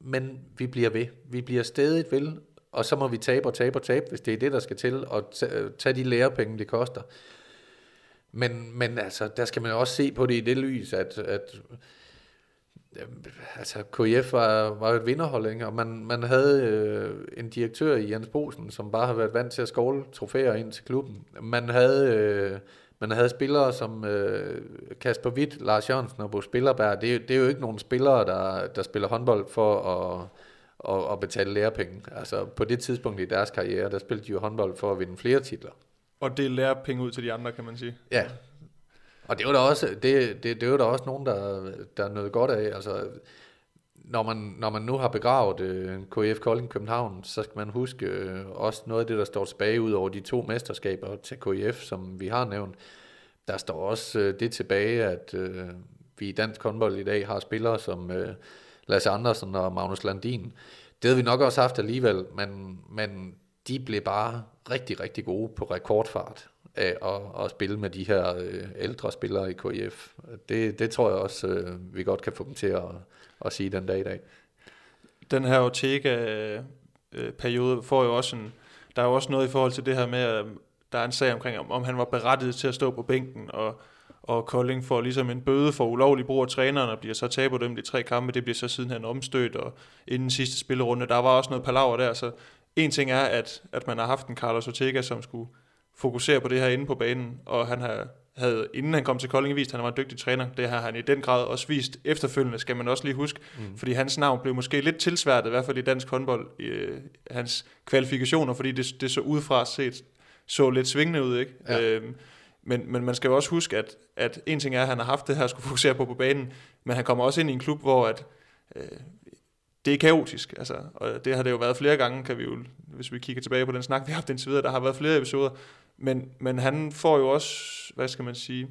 men vi bliver ved. Vi bliver stedigt ved, og så må vi tabe og tabe og tabe, hvis det er det, der skal til, og tage de lærepenge, det koster. Men, men altså, der skal man også se på det i det lys, at, at altså KF var, var et vinderhold, ikke? og man, man havde øh, en direktør i Jens Bosen, som bare har været vant til at skåle trofæer ind til klubben. Man havde, øh, man havde spillere som øh, Kasper Witt, Lars Jørgensen og Bo Spillerberg. Det, det er jo ikke nogen spillere, der, der spiller håndbold for at, at, at betale lærepenge. Altså på det tidspunkt i deres karriere, der spillede de jo håndbold for at vinde flere titler. Og det lærer penge ud til de andre, kan man sige. Ja, og det var der også, det, det, det var der også nogen, der, der er noget godt af. Altså, når man, når man nu har begravet øh, KF Kolding København, så skal man huske øh, også noget af det, der står tilbage ud over de to mesterskaber til KF, som vi har nævnt. Der står også øh, det tilbage, at øh, vi i dansk håndbold i dag har spillere som øh, Lasse Andersen og Magnus Landin. Det havde vi nok også haft alligevel, men, men de blev bare rigtig, rigtig gode på rekordfart af at, at spille med de her øh, ældre spillere i KIF. Det, det tror jeg også, øh, vi godt kan få dem til at, at sige den dag i dag. Den her Ortega-periode øh, får jo også en... Der er jo også noget i forhold til det her med, at der er en sag omkring, om, om han var berettiget til at stå på bænken, og, og Kolding får ligesom en bøde for ulovlig brug af træneren, og bliver så taber dem de tre kampe, det bliver så sidenhen omstødt, og inden sidste spillerunde, der var også noget palaver der, så en ting er, at, at man har haft en Carlos Ortega, som skulle fokusere på det her inde på banen, og han har, havde, inden han kom til Kolding, vist, at han var en dygtig træner. Det har han i den grad også vist efterfølgende, skal man også lige huske, mm. fordi hans navn blev måske lidt tilsværtet, i hvert fald i dansk håndbold, i, øh, hans kvalifikationer, fordi det, det så udefra set så lidt svingende ud, ikke? Ja. Øhm, men, men man skal jo også huske, at, at en ting er, at han har haft det her at skulle fokusere på på banen, men han kommer også ind i en klub, hvor at, øh, det er kaotisk, altså, og det har det jo været flere gange, kan vi jo, hvis vi kigger tilbage på den snak, vi har haft indtil videre, der har været flere episoder, men, men han får jo også, hvad skal man sige,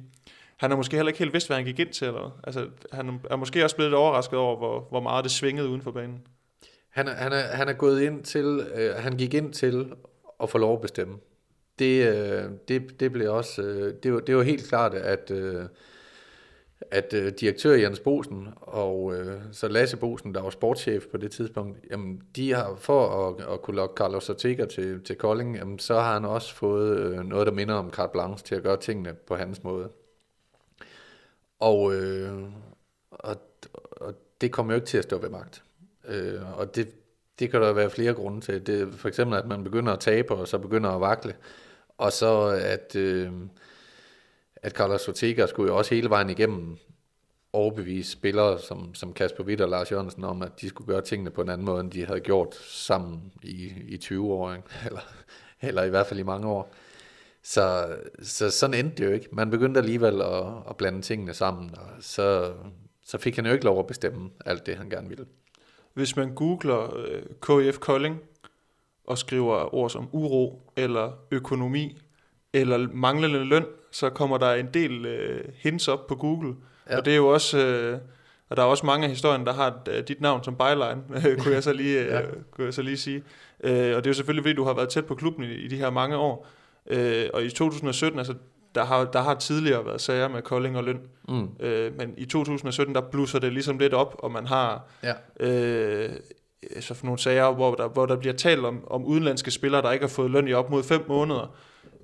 han har måske heller ikke helt vidst, hvad han gik ind til, eller Altså, han er måske også blevet lidt overrasket over, hvor, hvor meget det svingede uden for banen. Han, han, er, han er gået ind til, øh, han gik ind til at få lov at bestemme. Det, øh, det, det blev også, øh, det, var, det var helt klart, at, øh, at øh, direktør Jens Bosen og øh, så Lasse Bosen, der var sportschef på det tidspunkt, jamen, de har for at, at kunne lokke Carlos Ortega til, til Kolding, jamen, så har han også fået øh, noget, der minder om carte blanche til at gøre tingene på hans måde. Og, øh, og, og det kommer jo ikke til at stå ved magt. Øh, og det, det kan der være flere grunde til. Det, for eksempel, at man begynder at tabe, og så begynder at vakle. Og så at... Øh, at Carlos Ortega skulle jo også hele vejen igennem overbevise spillere som, som Kasper Witt og Lars Jørgensen om, at de skulle gøre tingene på en anden måde, end de havde gjort sammen i, i 20 år, ikke? Eller, eller i hvert fald i mange år. Så, så sådan endte det jo ikke. Man begyndte alligevel at, at blande tingene sammen, og så, så fik han jo ikke lov at bestemme alt det, han gerne ville. Hvis man googler øh, KF Kolding og skriver ord som uro eller økonomi eller manglende løn, så kommer der en del øh, hints op på Google. Ja. Og det er jo også... Øh, og der er også mange af historierne, der har øh, dit navn som byline, kunne, jeg så lige, ja. øh, kunne jeg så lige sige. Øh, og det er jo selvfølgelig, fordi du har været tæt på klubben i, i de her mange år. Øh, og i 2017, altså, der har, der har tidligere været sager med Kolding og løn. Mm. Øh, men i 2017, der blusser det ligesom lidt op, og man har ja. øh, så for nogle sager, hvor der, hvor der bliver talt om, om udenlandske spillere, der ikke har fået løn i op mod fem måneder.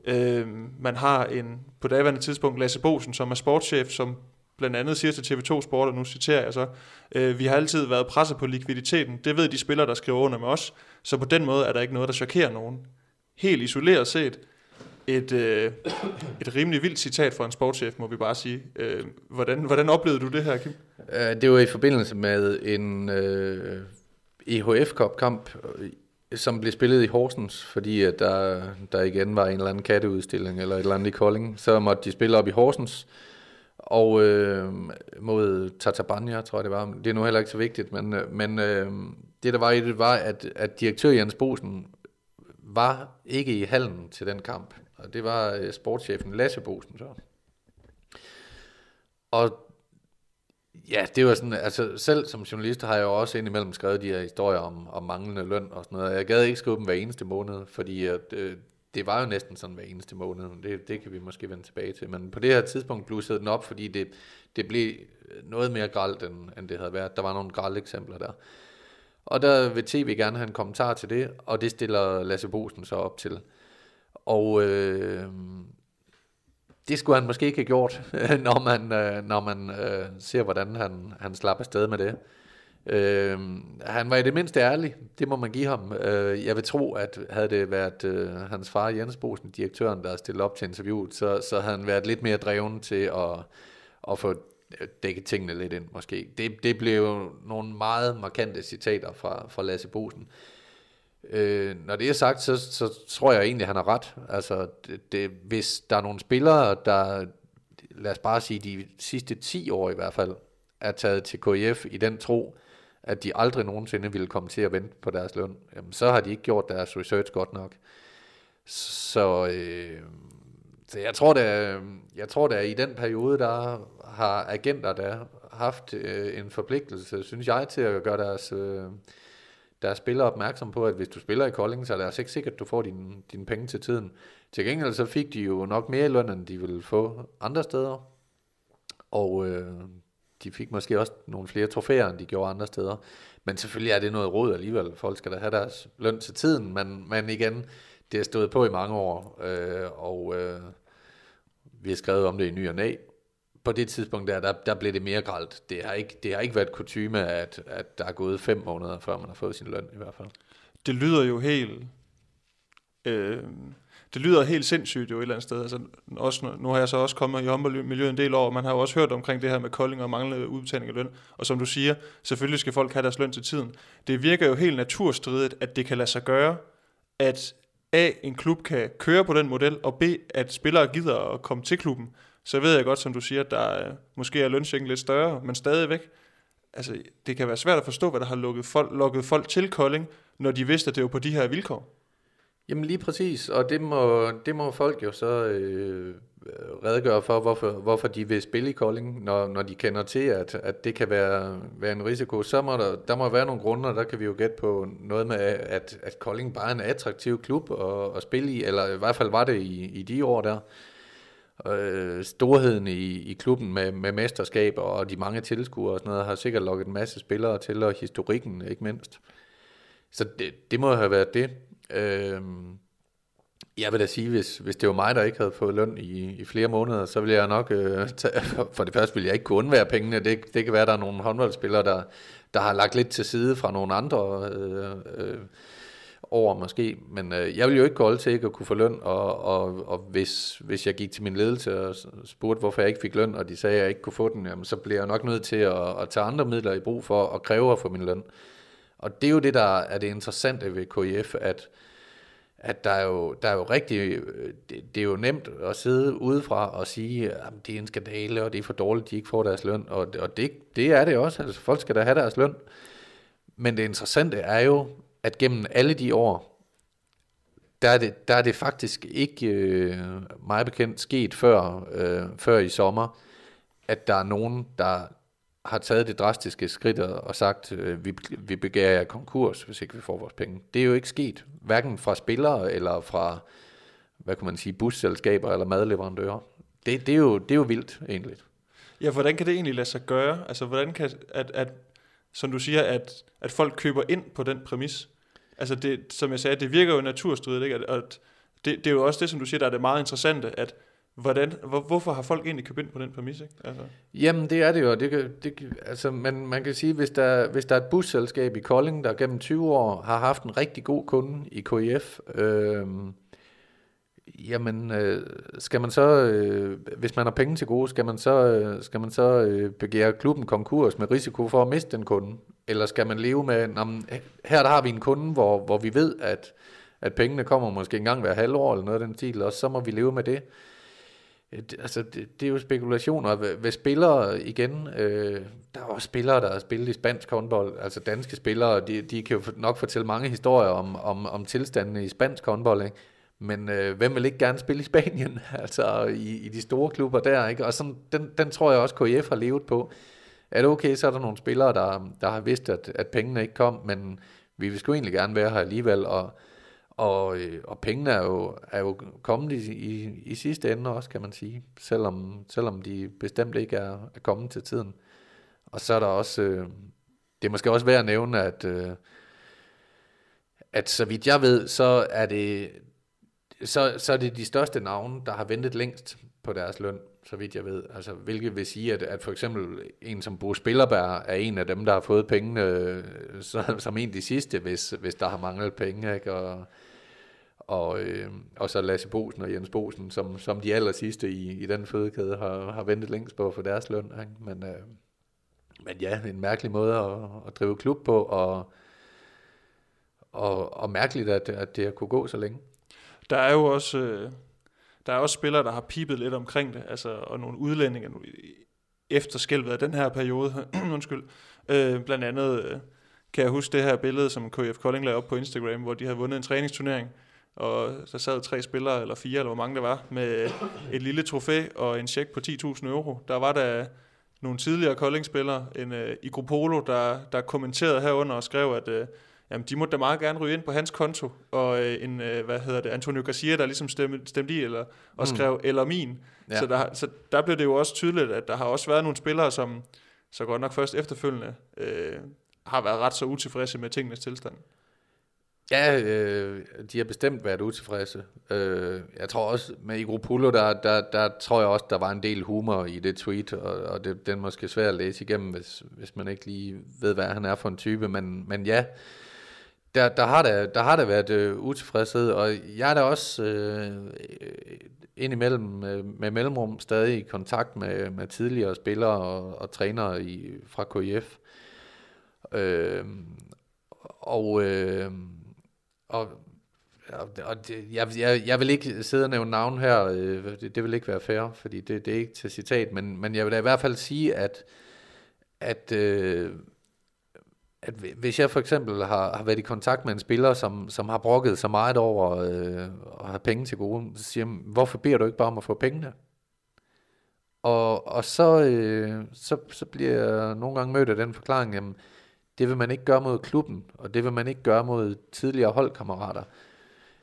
Øh, man har en på daværende tidspunkt Lasse Bosen, som er sportschef, som blandt andet siger til TV2 Sport, og nu citerer jeg så, øh, vi har altid været presset på likviditeten. Det ved de spillere, der skriver under med os. Så på den måde er der ikke noget, der chokerer nogen. Helt isoleret set, et, øh, et rimelig vildt citat fra en sportschef, må vi bare sige. Øh, hvordan, hvordan oplevede du det her, Kim? Øh, det var i forbindelse med en øh, EHF-kamp som blev spillet i Horsens, fordi at der, der igen var en eller anden katteudstilling eller et eller andet i Kolding. Så måtte de spille op i Horsens, og øh, mod Tatabanya, tror jeg det var. Det er nu heller ikke så vigtigt, men, øh, men øh, det der var i det, var, at, at direktør Jens Bosen var ikke i hallen til den kamp. Og det var øh, sportschefen Lasse Bosen så. Og Ja, det var sådan, altså selv som journalist har jeg jo også indimellem skrevet de her historier om, om manglende løn og sådan noget. Jeg gad ikke skrive dem hver eneste måned, fordi at, øh, det var jo næsten sådan hver eneste måned. Det, det kan vi måske vende tilbage til. Men på det her tidspunkt blussede den op, fordi det, det blev noget mere gralt, end, end det havde været. Der var nogle grælde eksempler der. Og der vil TV gerne have en kommentar til det, og det stiller Lasse Bosen så op til. Og øh, det skulle han måske ikke have gjort, når man, øh, når man øh, ser, hvordan han, han slapper afsted med det. Øh, han var i det mindste ærlig, det må man give ham. Øh, jeg vil tro, at havde det været øh, hans far Jens Bosen, direktøren, der stillet op til interviewet, så, så havde han været lidt mere dreven til at, at få dækket tingene lidt ind måske. Det, det blev nogle meget markante citater fra, fra Lasse Bosen. Øh, Øh, når det er sagt, så, så tror jeg egentlig, at han har ret. Altså, det, det, hvis der er nogle spillere, der, lad os bare sige, de sidste 10 år i hvert fald, er taget til KIF i den tro, at de aldrig nogensinde ville komme til at vente på deres løn, jamen, så har de ikke gjort deres research godt nok. Så, øh, Så jeg tror, da, jeg tror da, i den periode, der har agenter der haft øh, en forpligtelse, synes jeg, til at gøre deres, øh, deres spillere opmærksom på, at hvis du spiller i Kolding, så er det altså ikke sikkert, at du får dine, din penge til tiden. Til gengæld så fik de jo nok mere løn, end de ville få andre steder. Og øh, de fik måske også nogle flere trofæer, end de gjorde andre steder. Men selvfølgelig er det noget råd alligevel. Folk skal da have deres løn til tiden, men, men igen, det har stået på i mange år, øh, og øh, vi har skrevet om det i ny og næ. På det tidspunkt der, der, der blev det mere gralt. Det har ikke, det har ikke været kutume, at, at der er gået fem måneder, før man har fået sin løn i hvert fald. Det lyder jo helt... Øh, det lyder helt sindssygt jo et eller andet sted. Altså, også, nu har jeg så også kommet i håndboldmiljøet en del år, og man har jo også hørt omkring det her med kolding og manglende udbetaling af løn. Og som du siger, selvfølgelig skal folk have deres løn til tiden. Det virker jo helt naturstridigt, at det kan lade sig gøre, at A, en klub kan køre på den model, og B, at spillere gider at komme til klubben. Så ved jeg godt, som du siger, at der er, måske er lønsjekken lidt større, men stadigvæk, altså, det kan være svært at forstå, hvad der har lukket folk, lukket folk til Kolding, når de vidste, at det var på de her vilkår. Jamen lige præcis, og det må, det må folk jo så øh, redegøre for, hvorfor, hvorfor de vil spille i Kolding, når, når de kender til, at, at det kan være, være en risiko. Så må der, der må være nogle grunde, der kan vi jo gætte på noget med, at, at Kolding bare er en attraktiv klub at, at spille i, eller i hvert fald var det i, i de år der. Øh, storheden i, i klubben med, med mesterskaber og de mange tilskuere og sådan noget, har sikkert lukket en masse spillere til, og historikken ikke mindst. Så det, det må have været det. Øh, jeg vil da sige, hvis, hvis det var mig, der ikke havde fået løn i, i flere måneder, så ville jeg nok, øh, tage, for det første ville jeg ikke kunne undvære pengene. Det, det kan være, at der er nogle håndboldspillere, der, der har lagt lidt til side fra nogle andre øh, øh, over måske. Men øh, jeg ville jo ikke gå til ikke at kunne få løn, og, og, og hvis, hvis jeg gik til min ledelse og spurgte, hvorfor jeg ikke fik løn, og de sagde, at jeg ikke kunne få den, jamen, så bliver jeg nok nødt til at, at tage andre midler i brug for at kræve at få min løn. Og det er jo det, der er det interessante ved KIF, at at der er jo, der er jo rigtig, det, det er jo nemt at sidde udefra og sige, at det er en skandale, og det er for dårligt, de ikke får deres løn, og, og det, det er det også, altså folk skal da have deres løn. Men det interessante er jo, at gennem alle de år, der er det, der er det faktisk ikke øh, meget bekendt sket før, øh, før i sommer, at der er nogen, der har taget det drastiske skridt og sagt, øh, vi, vi begærer jer konkurs, hvis ikke vi får vores penge. Det er jo ikke sket, hverken fra spillere eller fra, hvad kan man sige, busselskaber eller madleverandører. Det, det, er, jo, det er jo vildt, egentlig. Ja, hvordan kan det egentlig lade sig gøre? Altså, hvordan kan, at, at som du siger, at, at folk køber ind på den præmis? Altså, det, som jeg sagde, det virker jo naturstridigt, ikke? At, det, det er jo også det, som du siger, der er det meget interessante, at Hvordan, hvor, hvorfor har folk egentlig købt ind på den præmis? Ikke? Altså. Jamen, det er det jo. Det, det, altså, man, man kan sige, hvis der, hvis der er et busselskab i Kolding, der gennem 20 år har haft en rigtig god kunde i KIF, øh, jamen, øh, skal man så, øh, hvis man har penge til gode, skal man så, øh, skal man så øh, begære klubben konkurs med risiko for at miste den kunde? Eller skal man leve med, jamen, her der har vi en kunde, hvor, hvor vi ved, at, at pengene kommer måske engang hver halvår, eller noget af den stil, og så må vi leve med det øh, altså, det, det er jo spekulationer. Hvad spillere igen, øh, der er også spillere, der har spillet i spansk håndbold, altså danske spillere, de, de kan jo nok fortælle mange historier om, om, om tilstandene i spansk håndbold, ikke? Men øh, hvem vil ikke gerne spille i Spanien, altså i, i de store klubber der, ikke? Og sådan, den, den tror jeg også, KF har levet på. Er det okay, så er der nogle spillere, der, der har vidst, at, at pengene ikke kom, men vi vil sgu egentlig gerne være her alligevel, og og, øh, og pengene er jo, er jo kommet i, i, i sidste ende også, kan man sige, selvom, selvom de bestemt ikke er, er kommet til tiden. Og så er der også, øh, det er måske også værd at nævne, at, øh, at så vidt jeg ved, så er det så, så er det de største navne, der har ventet længst på deres løn, så vidt jeg ved. Altså, hvilket vil sige, at, at for eksempel en som Bo Spillerberg er en af dem, der har fået pengene øh, så, som en af de sidste, hvis, hvis der har manglet penge. Ikke? Og, og, øh, og så Lasse Bosen og Jens Bosen, som, som de aller sidste i, i den fødekæde har, har ventet længst på for deres løn. Ikke? Men, øh, men ja, en mærkelig måde at, at drive klub på, og, og, og mærkeligt, at, at det har kunne gå så længe. Der er jo også, øh, der er også spillere, der har pipet lidt omkring det, altså, og nogle udlændinge efter skælvet af den her periode, undskyld, øh, blandt andet øh, kan jeg huske det her billede, som KF Kolding lagde op på Instagram, hvor de havde vundet en træningsturnering, og der sad tre spillere, eller fire, eller hvor mange der var, med et lille trofæ og en check på 10.000 euro. Der var der nogle tidligere Kolding-spillere, en øh, uh, Igropolo, der, der kommenterede herunder og skrev, at uh, jamen, de måtte da meget gerne ryge ind på hans konto, og uh, en, uh, hvad hedder det, Antonio Garcia, der ligesom stemte, stemte i, eller, og mm. skrev, eller min. Ja. Så, der, så der blev det jo også tydeligt, at der har også været nogle spillere, som så godt nok først efterfølgende øh, har været ret så utilfredse med tingenes tilstand. Ja, øh, de har bestemt været utilfredse. Øh, jeg tror også, med Igropolo, der, der, der tror jeg også, der var en del humor i det tweet, og, og det, den er måske svært at læse igennem, hvis, hvis man ikke lige ved, hvad han er for en type. Men, men ja, der, der, har der, der har der været øh, utilfredshed, og jeg er da også øh, øh, indimellem øh, med mellemrum stadig i kontakt med, med tidligere spillere og, og trænere i, fra KIF. Øh, og... Øh, og, og det, jeg, jeg, jeg vil ikke sidde og nævne navn her, øh, det, det vil ikke være fair, fordi det, det er ikke til citat, men, men jeg vil da i hvert fald sige, at, at, øh, at hvis jeg for eksempel har, har været i kontakt med en spiller, som, som har brokket så meget over øh, at have penge til gode, så siger jeg, hvorfor beder du ikke bare om at få pengene? Og, og så, øh, så, så bliver jeg nogle gange mødt af den forklaring, jamen, det vil man ikke gøre mod klubben, og det vil man ikke gøre mod tidligere holdkammerater,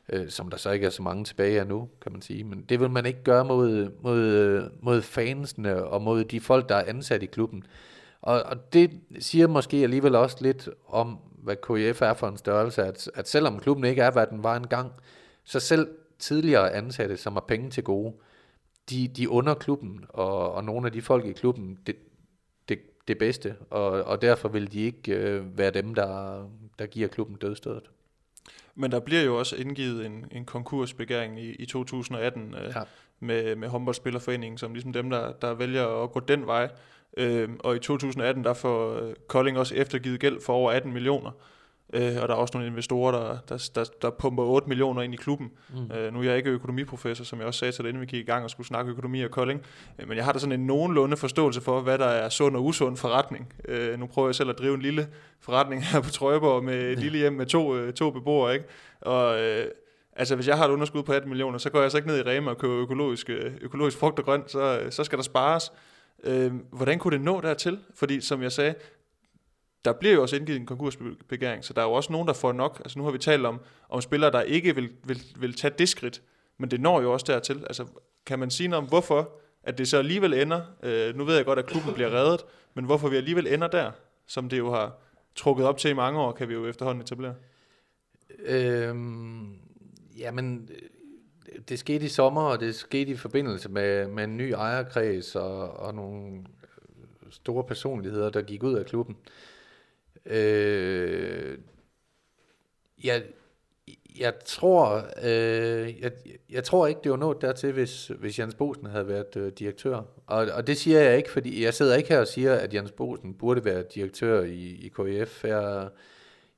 øh, som der så ikke er så mange tilbage af nu, kan man sige. Men det vil man ikke gøre mod, mod, mod fansene og mod de folk, der er ansat i klubben. Og, og det siger måske alligevel også lidt om, hvad KIF er for en størrelse, at, at selvom klubben ikke er, hvad den var engang, så selv tidligere ansatte, som har penge til gode, de, de under klubben, og, og nogle af de folk i klubben, det, det bedste, og, og derfor vil de ikke øh, være dem, der, der giver klubben dødstødet. Men der bliver jo også indgivet en, en konkursbegæring i, i 2018 øh, ja. med, med håndboldspillerforeningen, som ligesom dem, der, der vælger at gå den vej. Øh, og i 2018, der får øh, Kolding også eftergivet gæld for over 18 millioner. Øh, og der er også nogle investorer, der, der, der, der pumper 8 millioner ind i klubben. Mm. Øh, nu er jeg ikke økonomiprofessor, som jeg også sagde til det, inden vi gik i gang og skulle snakke økonomi og Kolding. Øh, men jeg har da sådan en nogenlunde forståelse for, hvad der er sund og usund forretning. Øh, nu prøver jeg selv at drive en lille forretning her på Trøjborg med et lille hjem med to, øh, to beboere. Ikke? Og øh, altså, hvis jeg har et underskud på 18 millioner, så går jeg så ikke ned i Rema og køber økologisk, øh, økologisk frugt og grønt, så, så skal der spares. Øh, hvordan kunne det nå dertil? Fordi som jeg sagde, der bliver jo også indgivet en konkursbegæring, så der er jo også nogen, der får nok. Altså nu har vi talt om, om spillere, der ikke vil, vil, vil tage det skridt, men det når jo også dertil. Altså kan man sige noget om, hvorfor at det så alligevel ender, øh, nu ved jeg godt, at klubben bliver reddet, men hvorfor vi alligevel ender der, som det jo har trukket op til i mange år, kan vi jo efterhånden etablere. Øhm, jamen, det skete i sommer, og det skete i forbindelse med, med en ny ejerkreds og, og nogle store personligheder, der gik ud af klubben. Øh, jeg, jeg tror, øh, jeg, jeg tror ikke, det var nået dertil, hvis, hvis Jens Bosen havde været øh, direktør. Og, og det siger jeg ikke, fordi jeg sidder ikke her og siger, at Jens Bosen burde være direktør i, i KIF. Jeg,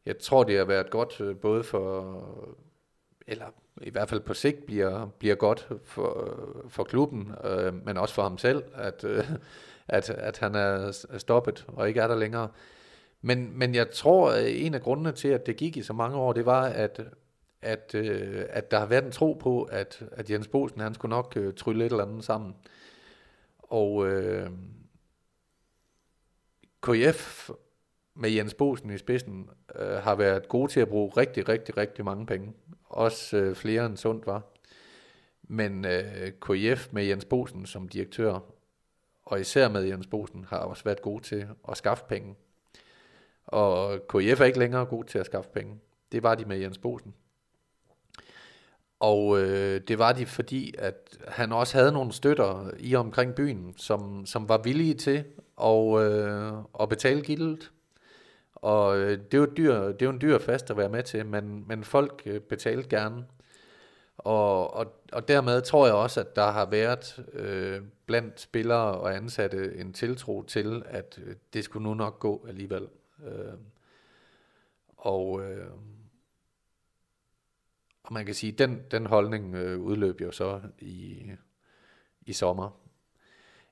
jeg tror, det har været godt øh, både for, eller i hvert fald på sigt bliver, bliver godt for, for klubben, øh, men også for ham selv, at, øh, at, at han er stoppet og ikke er der længere. Men, men jeg tror, at en af grundene til, at det gik i så mange år, det var, at, at, øh, at der har været en tro på, at, at Jens Bosen, han skulle nok øh, trylle et eller andet sammen. Og øh, KF med Jens Bosen i spidsen øh, har været gode til at bruge rigtig, rigtig, rigtig mange penge. Også øh, flere end sundt var. Men øh, KF med Jens Bosen som direktør, og især med Jens Bosen, har også været god til at skaffe penge. Og KF er ikke længere god til at skaffe penge. Det var de med Jens Bosen. Og øh, det var de, fordi at han også havde nogle støtter i omkring byen, som, som var villige til at, øh, at betale gildet. Og øh, det er jo dyr, det er jo en dyr fast at være med til, men, men folk øh, betalte gerne. Og, og, og dermed tror jeg også, at der har været øh, blandt spillere og ansatte en tiltro til, at øh, det skulle nu nok gå alligevel. Øh, og, øh, og man kan sige, at den, den holdning øh, udløb jo så i, i sommer.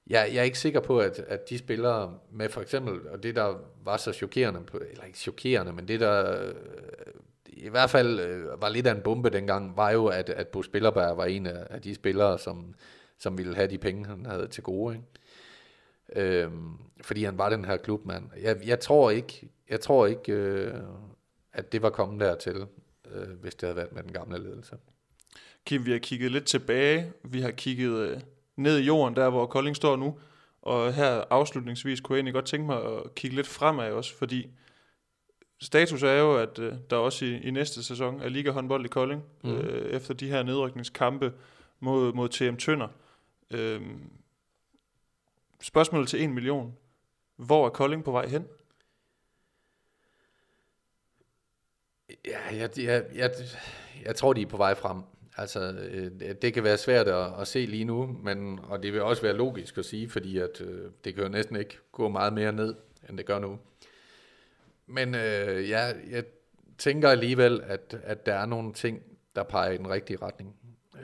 Jeg, jeg er ikke sikker på, at, at de spillere med for eksempel, og det der var så chokerende, eller ikke chokerende, men det der, øh, i hvert fald øh, var lidt af en bombe dengang, var jo, at, at Bo Spillerberg var en af, af de spillere, som, som ville have de penge, han havde til gode. Ikke? Øhm, fordi han var den her klubmand. Jeg, jeg tror ikke, jeg tror ikke øh, at det var kommet dertil, øh, hvis det havde været med den gamle ledelse. Kim, vi har kigget lidt tilbage. Vi har kigget øh, ned i jorden, der hvor Kolding står nu. Og her afslutningsvis kunne jeg egentlig godt tænke mig at kigge lidt fremad også, fordi status er jo, at øh, der også i, i næste sæson er Liga håndbold i Kolding, mm. øh, efter de her nedrykningskampe mod, mod TM Tønder. Øh, spørgsmålet til 1 million. Hvor er Kolding på vej hen? Ja, jeg, jeg, jeg, jeg tror, de er på vej frem. Altså, øh, det kan være svært at, at se lige nu, men, og det vil også være logisk at sige, fordi at, øh, det kan jo næsten ikke gå meget mere ned, end det gør nu. Men øh, ja, jeg tænker alligevel, at, at der er nogle ting, der peger i den rigtige retning.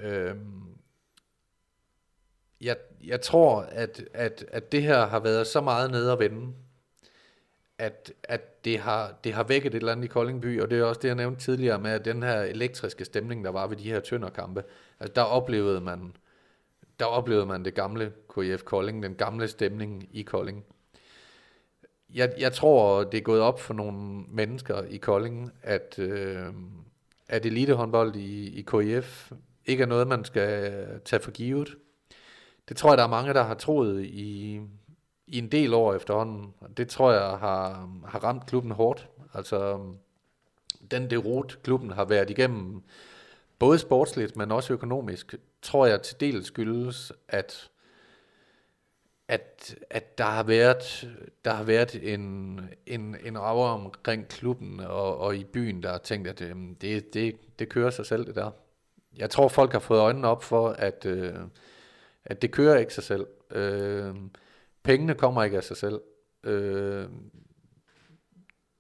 Øh, jeg, jeg tror, at, at, at det her har været så meget nede at vende, at, at det, har, det har vækket et eller andet i Koldingby, og det er også det, jeg nævnte tidligere med, at den her elektriske stemning, der var ved de her tønderkampe, altså der oplevede man, der oplevede man det gamle KF Kolding, den gamle stemning i Kolding. Jeg, jeg tror, det er gået op for nogle mennesker i Kolding, at, øh, at elitehåndbold i, i KF ikke er noget, man skal tage for givet. Det tror jeg, der er mange, der har troet i, i en del år efterhånden. Det tror jeg har, har ramt klubben hårdt. Altså, den derot klubben har været igennem, både sportsligt, men også økonomisk, tror jeg til dels skyldes, at at, at der har været, der har været en, en, en rager omkring klubben og, og i byen, der har tænkt, at øh, det, det, det kører sig selv, det der. Jeg tror, folk har fået øjnene op for, at, øh, at det kører ikke sig selv. Øh, Pengene kommer ikke af sig selv. Øh,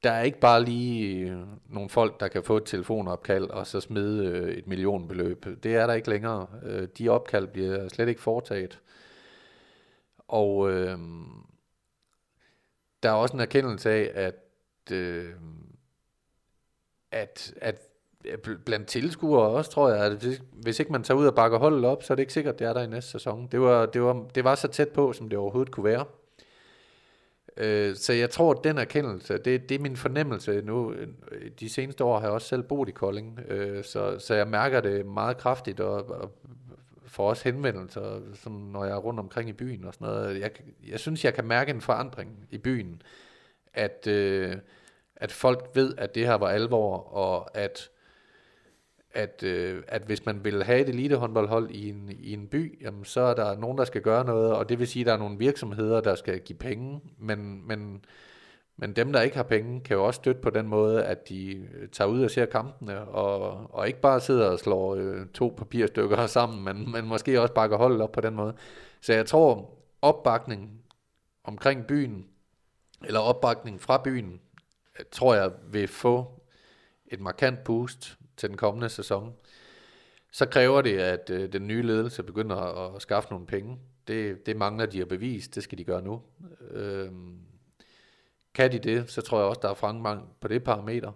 der er ikke bare lige nogle folk, der kan få et telefonopkald og så smide øh, et millionbeløb. Det er der ikke længere. Øh, de opkald bliver slet ikke foretaget. Og øh, der er også en erkendelse af, at, øh, at, at blandt tilskuere også, tror jeg, at hvis ikke man tager ud og bakker holdet op, så er det ikke sikkert, at det er der i næste sæson. Det var, det var, det var så tæt på, som det overhovedet kunne være. Øh, så jeg tror, at den erkendelse, det, det er min fornemmelse nu. De seneste år har jeg også selv boet i Kolding, øh, så, så jeg mærker det meget kraftigt, og, og får også henvendelser, sådan, når jeg er rundt omkring i byen og sådan noget. Jeg, jeg synes, jeg kan mærke en forandring i byen, at, øh, at folk ved, at det her var alvor, og at at, øh, at hvis man vil have et elitehåndboldhold i en, i en by, jamen, så er der nogen, der skal gøre noget, og det vil sige, at der er nogle virksomheder, der skal give penge, men, men, men dem, der ikke har penge, kan jo også støtte på den måde, at de øh, tager ud og ser kampene, og, og ikke bare sidder og slår øh, to papirstykker sammen, men, men måske også bakker holdet op på den måde. Så jeg tror, opbakning omkring byen, eller opbakning fra byen, tror jeg vil få et markant boost til den kommende sæson, så kræver det, at øh, den nye ledelse begynder at, at skaffe nogle penge. Det, det mangler de at bevise, det skal de gøre nu. Øh, kan de det, så tror jeg også, der er fremgang på det parameter.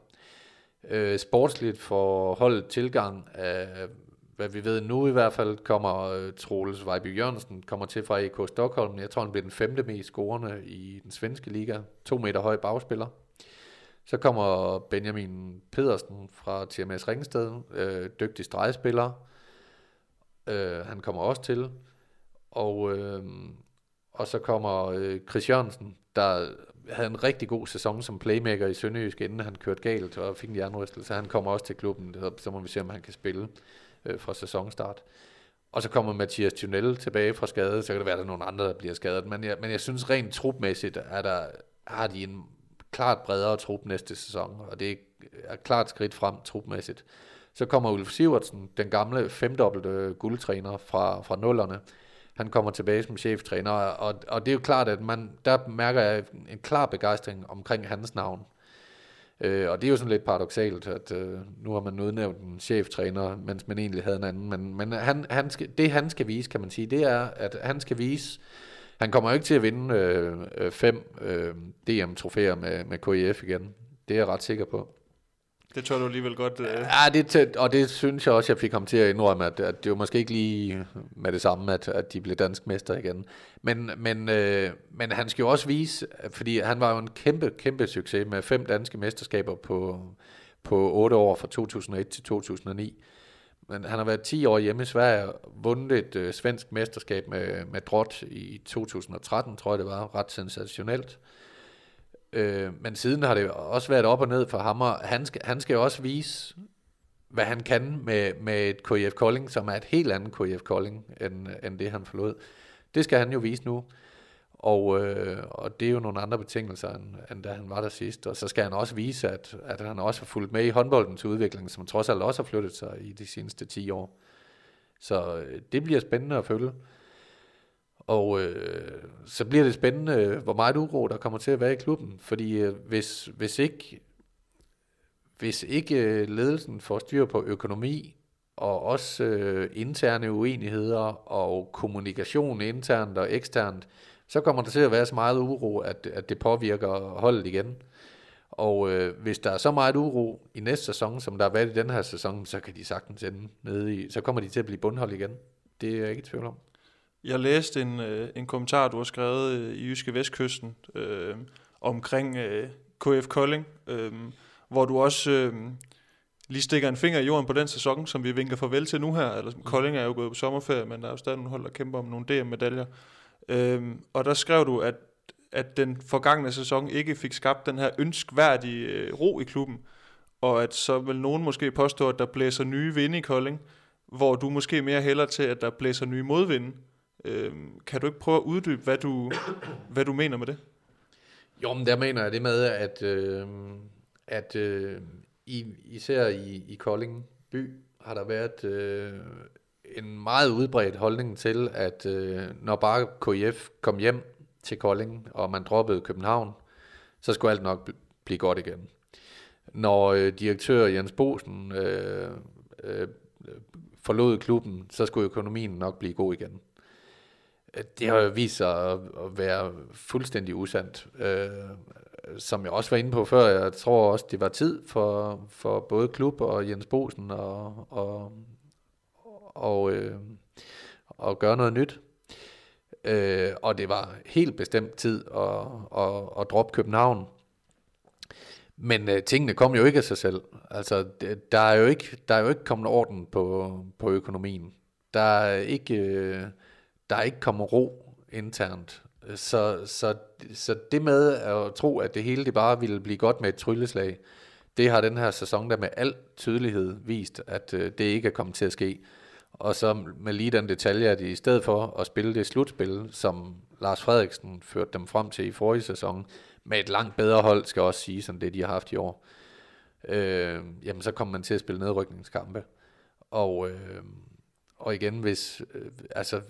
Øh, sportsligt for holdet tilgang af, hvad vi ved nu i hvert fald, kommer øh, Troels Vejby Jørgensen kommer til fra EK Stockholm. Jeg tror, han bliver den femte mest scorende i den svenske liga. To meter høj bagspiller. Så kommer Benjamin Pedersen fra TMS Ringsted, øh, dygtig stregspiller. Øh, han kommer også til. Og, øh, og så kommer øh, Chris Jørgensen, der havde en rigtig god sæson som playmaker i Sønderjysk, inden han kørte galt og fik en jernrystelse. Han kommer også til klubben, så må vi se, om han kan spille øh, fra sæsonstart. Og så kommer Mathias Thunel tilbage fra skade, så kan det være, at der er nogle andre, der bliver skadet. Men jeg, men jeg synes rent trupmæssigt, at der, har de en klart bredere trup næste sæson, og det er klart skridt frem trupmæssigt. Så kommer Ulf Sivertsen, den gamle femdobbelte guldtræner fra, fra nullerne. Han kommer tilbage som cheftræner, og, og det er jo klart, at man, der mærker jeg en klar begejstring omkring hans navn. Øh, og det er jo sådan lidt paradoxalt, at øh, nu har man udnævnt en cheftræner, mens man egentlig havde en anden. Men, men han, han skal, det han skal vise, kan man sige, det er, at han skal vise, han kommer jo ikke til at vinde øh, øh fem øh, DM-trofæer med, med KIF igen. Det er jeg ret sikker på. Det tror du alligevel godt. Øh. Ja, det, tæt, og det synes jeg også, jeg fik ham til at indrømme, at, at det var måske ikke lige med det samme, at, at de blev dansk mester igen. Men, men, øh, men han skal jo også vise, fordi han var jo en kæmpe, kæmpe succes med fem danske mesterskaber på, på otte år fra 2001 til 2009. Men han har været 10 år hjemme i Sverige, vundet et øh, svensk mesterskab med, med Drott i 2013, tror jeg det var, ret sensationelt. Øh, men siden har det også været op og ned for ham, og han skal, han skal jo også vise, hvad han kan med, med et KIF Kolding, som er et helt andet KIF Kolding, end, end det han forlod. Det skal han jo vise nu. Og, øh, og det er jo nogle andre betingelser, end, end da han var der sidst. Og så skal han også vise, at, at han også har fulgt med i håndboldens udvikling, som trods alt også har flyttet sig i de seneste 10 år. Så øh, det bliver spændende at følge. Og øh, så bliver det spændende, hvor meget uro der kommer til at være i klubben. Fordi øh, hvis, hvis ikke, hvis ikke øh, ledelsen får styr på økonomi, og også øh, interne uenigheder og kommunikation internt og eksternt, så kommer der til at være så meget uro, at, at det påvirker holdet igen. Og øh, hvis der er så meget uro i næste sæson, som der har været i den her sæson, så kan de sagtens ende nede i, så kommer de til at blive bundhold igen. Det er jeg ikke i tvivl om. Jeg læste en, øh, en kommentar, du har skrevet øh, i Jyske Vestkysten øh, omkring øh, KF Kolding, øh, hvor du også øh, lige stikker en finger i jorden på den sæson, som vi vinker farvel til nu her. Eller. Kolding er jo gået på sommerferie, men der er jo stadig nogle hold, der kæmper om nogle DM-medaljer. Øh, og der skrev du, at, at den forgangne sæson ikke fik skabt den her ønskværdige øh, ro i klubben, og at så vil nogen måske påstå, at der blæser nye vinde i Kolding, hvor du måske mere hælder til, at der blæser nye modvinde. Øhm, kan du ikke prøve at uddybe, hvad du, hvad du mener med det? Jo, men der mener jeg det med, at, øh, at øh, i, især i, i Kolding by har der været øh, en meget udbredt holdning til, at øh, når bare KIF kom hjem til Kolding, og man droppede København, så skulle alt nok blive godt igen. Når øh, direktør Jens Bosen øh, øh, forlod klubben, så skulle økonomien nok blive god igen. Det har jo vist sig at være fuldstændig usandt. Øh, som jeg også var inde på før, jeg tror også, det var tid for, for både klub og Jens Bosen og, og, og, øh, og gøre noget nyt. Øh, og det var helt bestemt tid at, at, at droppe København. Men øh, tingene kom jo ikke af sig selv. Altså, det, der, er jo ikke, der er jo ikke kommet orden på, på økonomien. Der er ikke... Øh, der er ikke kommet ro internt. Så, så, så det med at tro, at det hele det bare ville blive godt med et trylleslag, det har den her sæson der med al tydelighed vist, at øh, det ikke er kommet til at ske. Og så med lige den detalje, at i stedet for at spille det slutspil, som Lars Frederiksen førte dem frem til i forrige sæson, med et langt bedre hold, skal også sige, som det de har haft i år, øh, jamen så kommer man til at spille nedrykningskampe. Og, øh, og igen, hvis, øh, altså,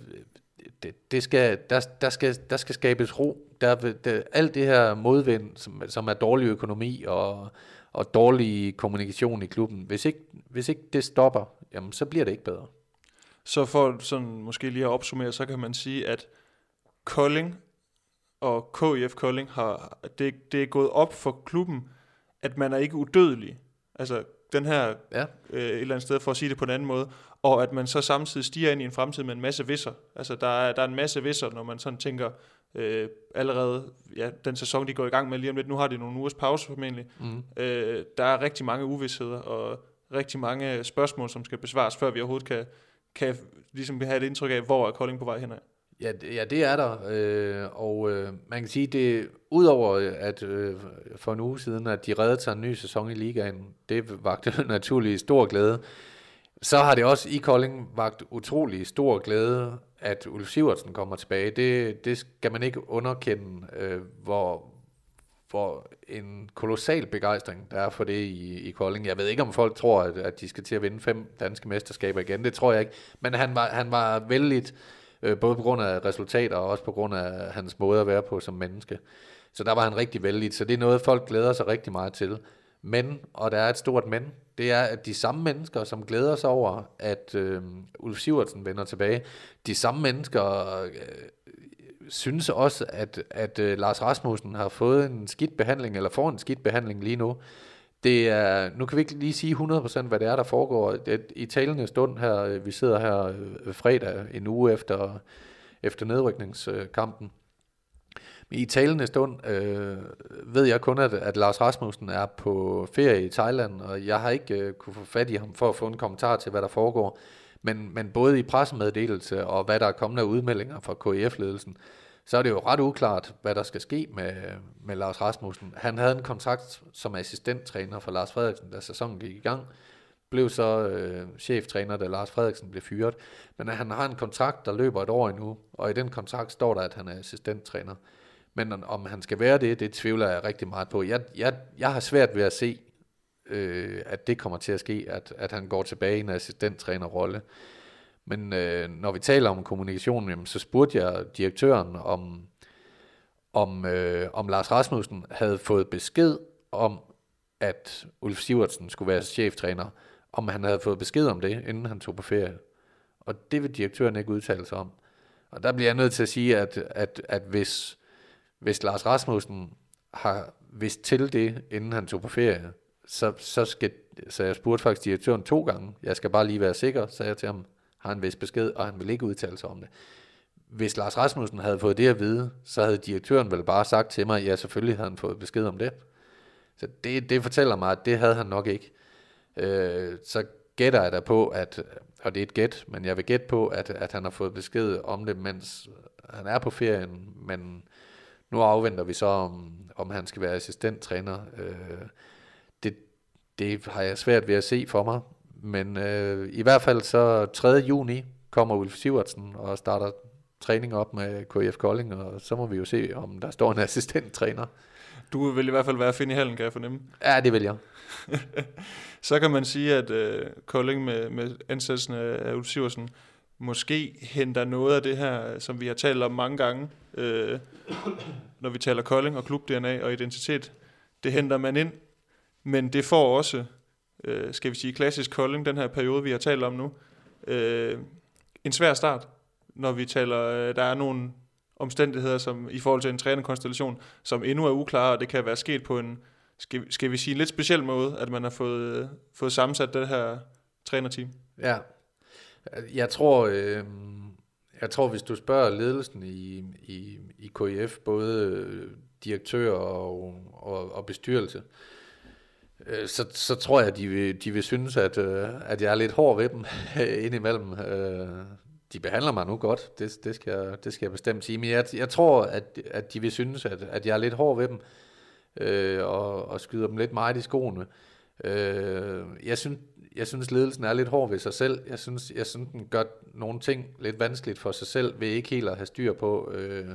det, det skal, der, der, skal, der skal skabes ro. Der, der, alt det her modvind, som, som er dårlig økonomi og, og dårlig kommunikation i klubben, hvis ikke, hvis ikke det stopper, jamen, så bliver det ikke bedre. Så for sådan måske lige at opsummere, så kan man sige, at Kolding og KIF Kolding har, det, det er gået op for klubben, at man er ikke udødelig. Altså den her, ja. øh, et eller andet sted for at sige det på en anden måde, og at man så samtidig stiger ind i en fremtid med en masse visser. Altså der er, der er en masse visser, når man sådan tænker, øh, allerede, ja, den sæson de går i gang med lige om lidt, nu har de nogle ugers pause formentlig, mm. øh, der er rigtig mange uvidsheder, og rigtig mange spørgsmål, som skal besvares, før vi overhovedet kan, kan ligesom have et indtryk af, hvor er Kolding på vej henad. Ja, ja, det er der, øh, og øh, man kan sige, det udover at øh, for en uge siden, at de reddede sig en ny sæson i ligaen, det vagte naturligvis stor glæde, så har det også i Kolding vagt utrolig stor glæde, at Ulf Sivertsen kommer tilbage. Det, det skal man ikke underkende, øh, hvor, hvor en kolossal begejstring der er for det i, i Kolding. Jeg ved ikke, om folk tror, at, at de skal til at vinde fem danske mesterskaber igen. Det tror jeg ikke. Men han var, han var vældig, øh, både på grund af resultater og også på grund af hans måde at være på som menneske. Så der var han rigtig vældig, så det er noget, folk glæder sig rigtig meget til. Men, og der er et stort men, det er, at de samme mennesker, som glæder sig over, at øh, Ulf Sivertsen vender tilbage, de samme mennesker øh, synes også, at, at øh, Lars Rasmussen har fået en skidt behandling, eller får en skidt behandling lige nu. det er, nu kan vi ikke lige sige 100% hvad det er, der foregår. I talende stund her, øh, vi sidder her øh, fredag, en uge efter, efter nedrykningskampen. Men i talende stund øh, ved jeg kun, at, at Lars Rasmussen er på ferie i Thailand, og jeg har ikke øh, kunne få fat i ham for at få en kommentar til, hvad der foregår. Men, men både i pressemeddelelse og hvad der er kommet af udmeldinger fra KIF-ledelsen, så er det jo ret uklart, hvad der skal ske med, med Lars Rasmussen. Han havde en kontrakt som assistenttræner for Lars Frederiksen, da sæsonen gik i gang. Blev så øh, cheftræner, da Lars Frederiksen blev fyret. Men han har en kontrakt, der løber et år endnu, og i den kontrakt står der, at han er assistenttræner. Men om han skal være det, det tvivler jeg rigtig meget på. Jeg, jeg, jeg har svært ved at se, øh, at det kommer til at ske, at, at han går tilbage i en assistenttrænerrolle. Men øh, når vi taler om kommunikation, jamen, så spurgte jeg direktøren, om, om, øh, om Lars Rasmussen havde fået besked om, at Ulf Sivertsen skulle være cheftræner, om han havde fået besked om det, inden han tog på ferie. Og det vil direktøren ikke udtale sig om. Og der bliver jeg nødt til at sige, at, at, at hvis, hvis Lars Rasmussen har vidst til det, inden han tog på ferie, så, så, skal, så jeg spurgte faktisk direktøren to gange. Jeg skal bare lige være sikker, sagde jeg til ham har han vist besked, og han vil ikke udtale sig om det. Hvis Lars Rasmussen havde fået det at vide, så havde direktøren vel bare sagt til mig, ja, selvfølgelig havde han fået besked om det. Så det, det fortæller mig, at det havde han nok ikke. Øh, så gætter jeg da på, at, og det er et gæt, men jeg vil gætte på, at, at han har fået besked om det, mens han er på ferien, men nu afventer vi så, om, om han skal være assistenttræner. Øh, det har jeg svært ved at se for mig, men øh, i hvert fald så 3. juni kommer Ulf Sivertsen og starter træning op med KF Kolding, og så må vi jo se, om der står en assistenttræner. Du vil i hvert fald være at finde i hallen, kan jeg fornemme. Ja, det vil jeg. så kan man sige, at øh, Kolding med, med ansættelsen af Ulf Sivertsen måske henter noget af det her, som vi har talt om mange gange, øh, når vi taler Kolding og klub-DNA og identitet. Det henter man ind, men det får også øh, skal vi sige, klassisk Kolding, den her periode, vi har talt om nu. Øh, en svær start, når vi taler, øh, der er nogle omstændigheder som i forhold til en trænerkonstellation, som endnu er uklare, og det kan være sket på en, skal, skal vi sige, en lidt speciel måde, at man har fået, øh, fået sammensat det her trænerteam. Ja, jeg tror, øh, jeg tror, hvis du spørger ledelsen i, i, i KIF, både øh, direktør og, og, og bestyrelse, øh, Øh, så, så tror jeg, de vil, de vil synes, at, øh, at jeg er lidt hård ved dem indimellem. Øh, de behandler mig nu godt, det, det, skal, jeg, det skal jeg bestemt sige. Men jeg, jeg tror, at, at de vil synes, at, at jeg er lidt hård ved dem, øh, og, og skyder dem lidt meget i skoene. Øh, jeg, synes, jeg synes, ledelsen er lidt hård ved sig selv. Jeg synes, jeg synes den gør nogle ting lidt vanskeligt for sig selv, ved ikke helt at have styr på øh,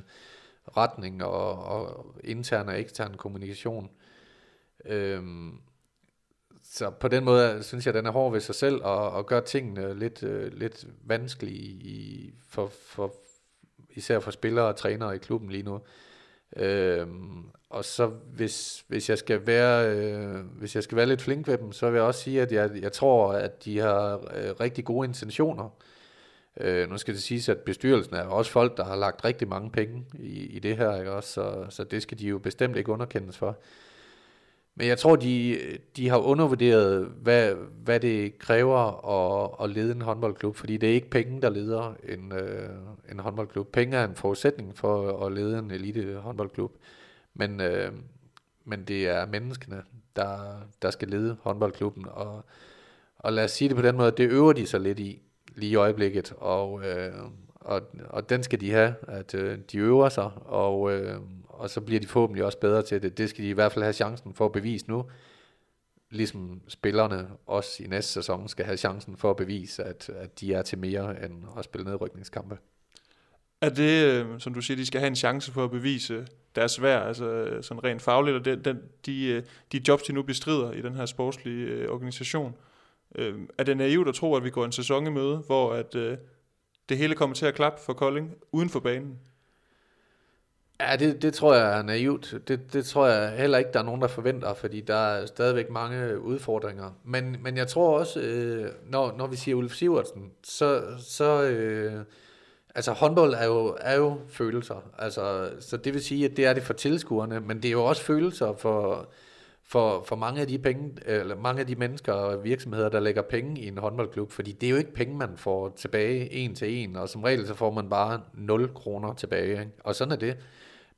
retning og, og intern og ekstern kommunikation. Øh, så på den måde synes jeg, at den er hård ved sig selv og, og gør tingene lidt, øh, lidt vanskelige i, for, for, især for spillere og trænere i klubben lige nu. Øhm, og så hvis, hvis jeg skal være øh, hvis jeg skal være lidt flink ved dem, så vil jeg også sige, at jeg, jeg tror, at de har øh, rigtig gode intentioner. Øh, nu skal det siges, at bestyrelsen er også folk, der har lagt rigtig mange penge i, i det her, ikke også? Så, så det skal de jo bestemt ikke underkendes for. Men jeg tror, de, de har undervurderet, hvad, hvad det kræver at, at lede en håndboldklub, fordi det er ikke penge, der leder en, øh, en håndboldklub. Penge er en forudsætning for at lede en elite håndboldklub, men, øh, men det er menneskene, der, der skal lede håndboldklubben, og, og lad os sige det på den måde, det øver de sig lidt i lige i øjeblikket, og, øh, og, og den skal de have, at øh, de øver sig, og, øh, og så bliver de forhåbentlig også bedre til det. Det skal de i hvert fald have chancen for at bevise nu, ligesom spillerne også i næste sæson skal have chancen for at bevise, at, at de er til mere end at spille nedrykningskampe. Er det, øh, som du siger, de skal have en chance for at bevise deres værd, altså øh, sådan rent fagligt, og den, den, de, øh, de jobs, de nu bestrider i den her sportslige organisation, er det naivt at tro, at vi går en sæson i møde, hvor at, det hele kommer til at klappe for Kolding uden for banen? Ja, det, det tror jeg er naivt. Det, det tror jeg heller ikke, der er nogen, der forventer, fordi der er stadigvæk mange udfordringer. Men, men jeg tror også, øh, når, når vi siger Ulf Sivertsen, så, så øh, altså håndbold er jo, er jo følelser. Altså, så det vil sige, at det er det for tilskuerne, men det er jo også følelser for, for, for mange af de penge, eller mange af de mennesker og virksomheder, der lægger penge i en håndboldklub, fordi det er jo ikke penge, man får tilbage en til en, og som regel så får man bare 0 kroner tilbage, ikke? og sådan er det.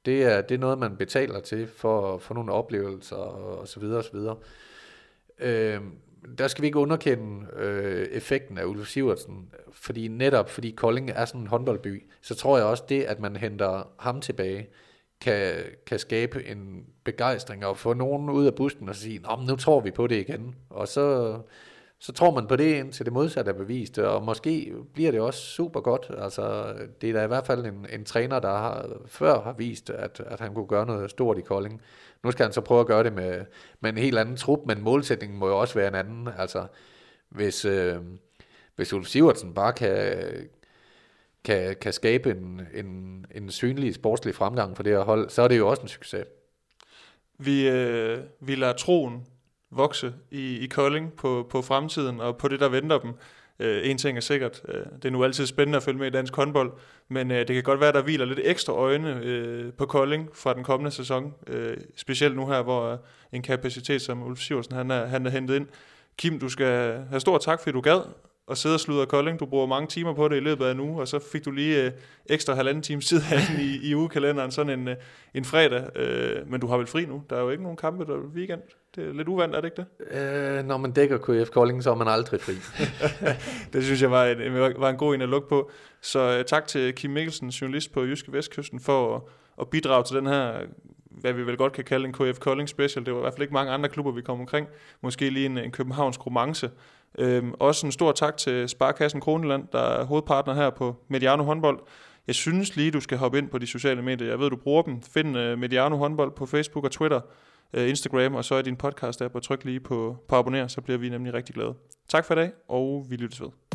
Det er, det er noget, man betaler til for, at få nogle oplevelser og så videre og så videre. Øh, der skal vi ikke underkende øh, effekten af Ulf Sivertsen, fordi netop fordi Kolding er sådan en håndboldby, så tror jeg også det, at man henter ham tilbage, kan, kan skabe en begejstring og få nogen ud af bussen og sige, Nå, nu tror vi på det igen. Og så, så tror man på det, indtil det modsatte er bevist, og måske bliver det også super godt. Altså, det er da i hvert fald en, en træner, der har, før har vist, at, at han kunne gøre noget stort i Kolding. Nu skal han så prøve at gøre det med, med en helt anden trup, men målsætningen må jo også være en anden. Altså, hvis, øh, hvis Ulf Sivertsen bare kan, kan, kan skabe en, en, en synlig sportslig fremgang for det her hold, så er det jo også en succes. Vi, øh, vi lader troen vokse i, i Kolding på, på fremtiden og på det, der venter dem. Øh, en ting er sikkert, øh, det er nu altid spændende at følge med i dansk håndbold, men øh, det kan godt være, der hviler lidt ekstra øjne øh, på Kolding fra den kommende sæson. Øh, specielt nu her, hvor øh, en kapacitet som Ulf Siversen, han er, han er hentet ind. Kim, du skal have stor tak, fordi du gad at sidde og sludre Kolding. Du bruger mange timer på det i løbet af en uge, og så fik du lige øh, ekstra halvanden time tid herinde i, i ugekalenderen, sådan en, øh, en fredag. Øh, men du har vel fri nu? Der er jo ikke nogen kampe der er weekend. Det er lidt uvandt, er det ikke det? Øh, når man dækker KF Kolding, så er man aldrig fri. det synes jeg var en, var en god en at lukke på. Så øh, tak til Kim Mikkelsen, journalist på Jyske Vestkysten, for at, at bidrage til den her hvad vi vel godt kan kalde en KF Kolding special. Det var i hvert fald ikke mange andre klubber, vi kom omkring. Måske lige en, en Københavns romance. Øhm, også en stor tak til Sparkassen Kroneland, der er hovedpartner her på Mediano håndbold. Jeg synes lige, du skal hoppe ind på de sociale medier. Jeg ved, du bruger dem. Find uh, Mediano håndbold på Facebook og Twitter, uh, Instagram, og så er din podcast app og tryk lige på, på abonner, så bliver vi nemlig rigtig glade. Tak for i dag, og vi lyttes ved.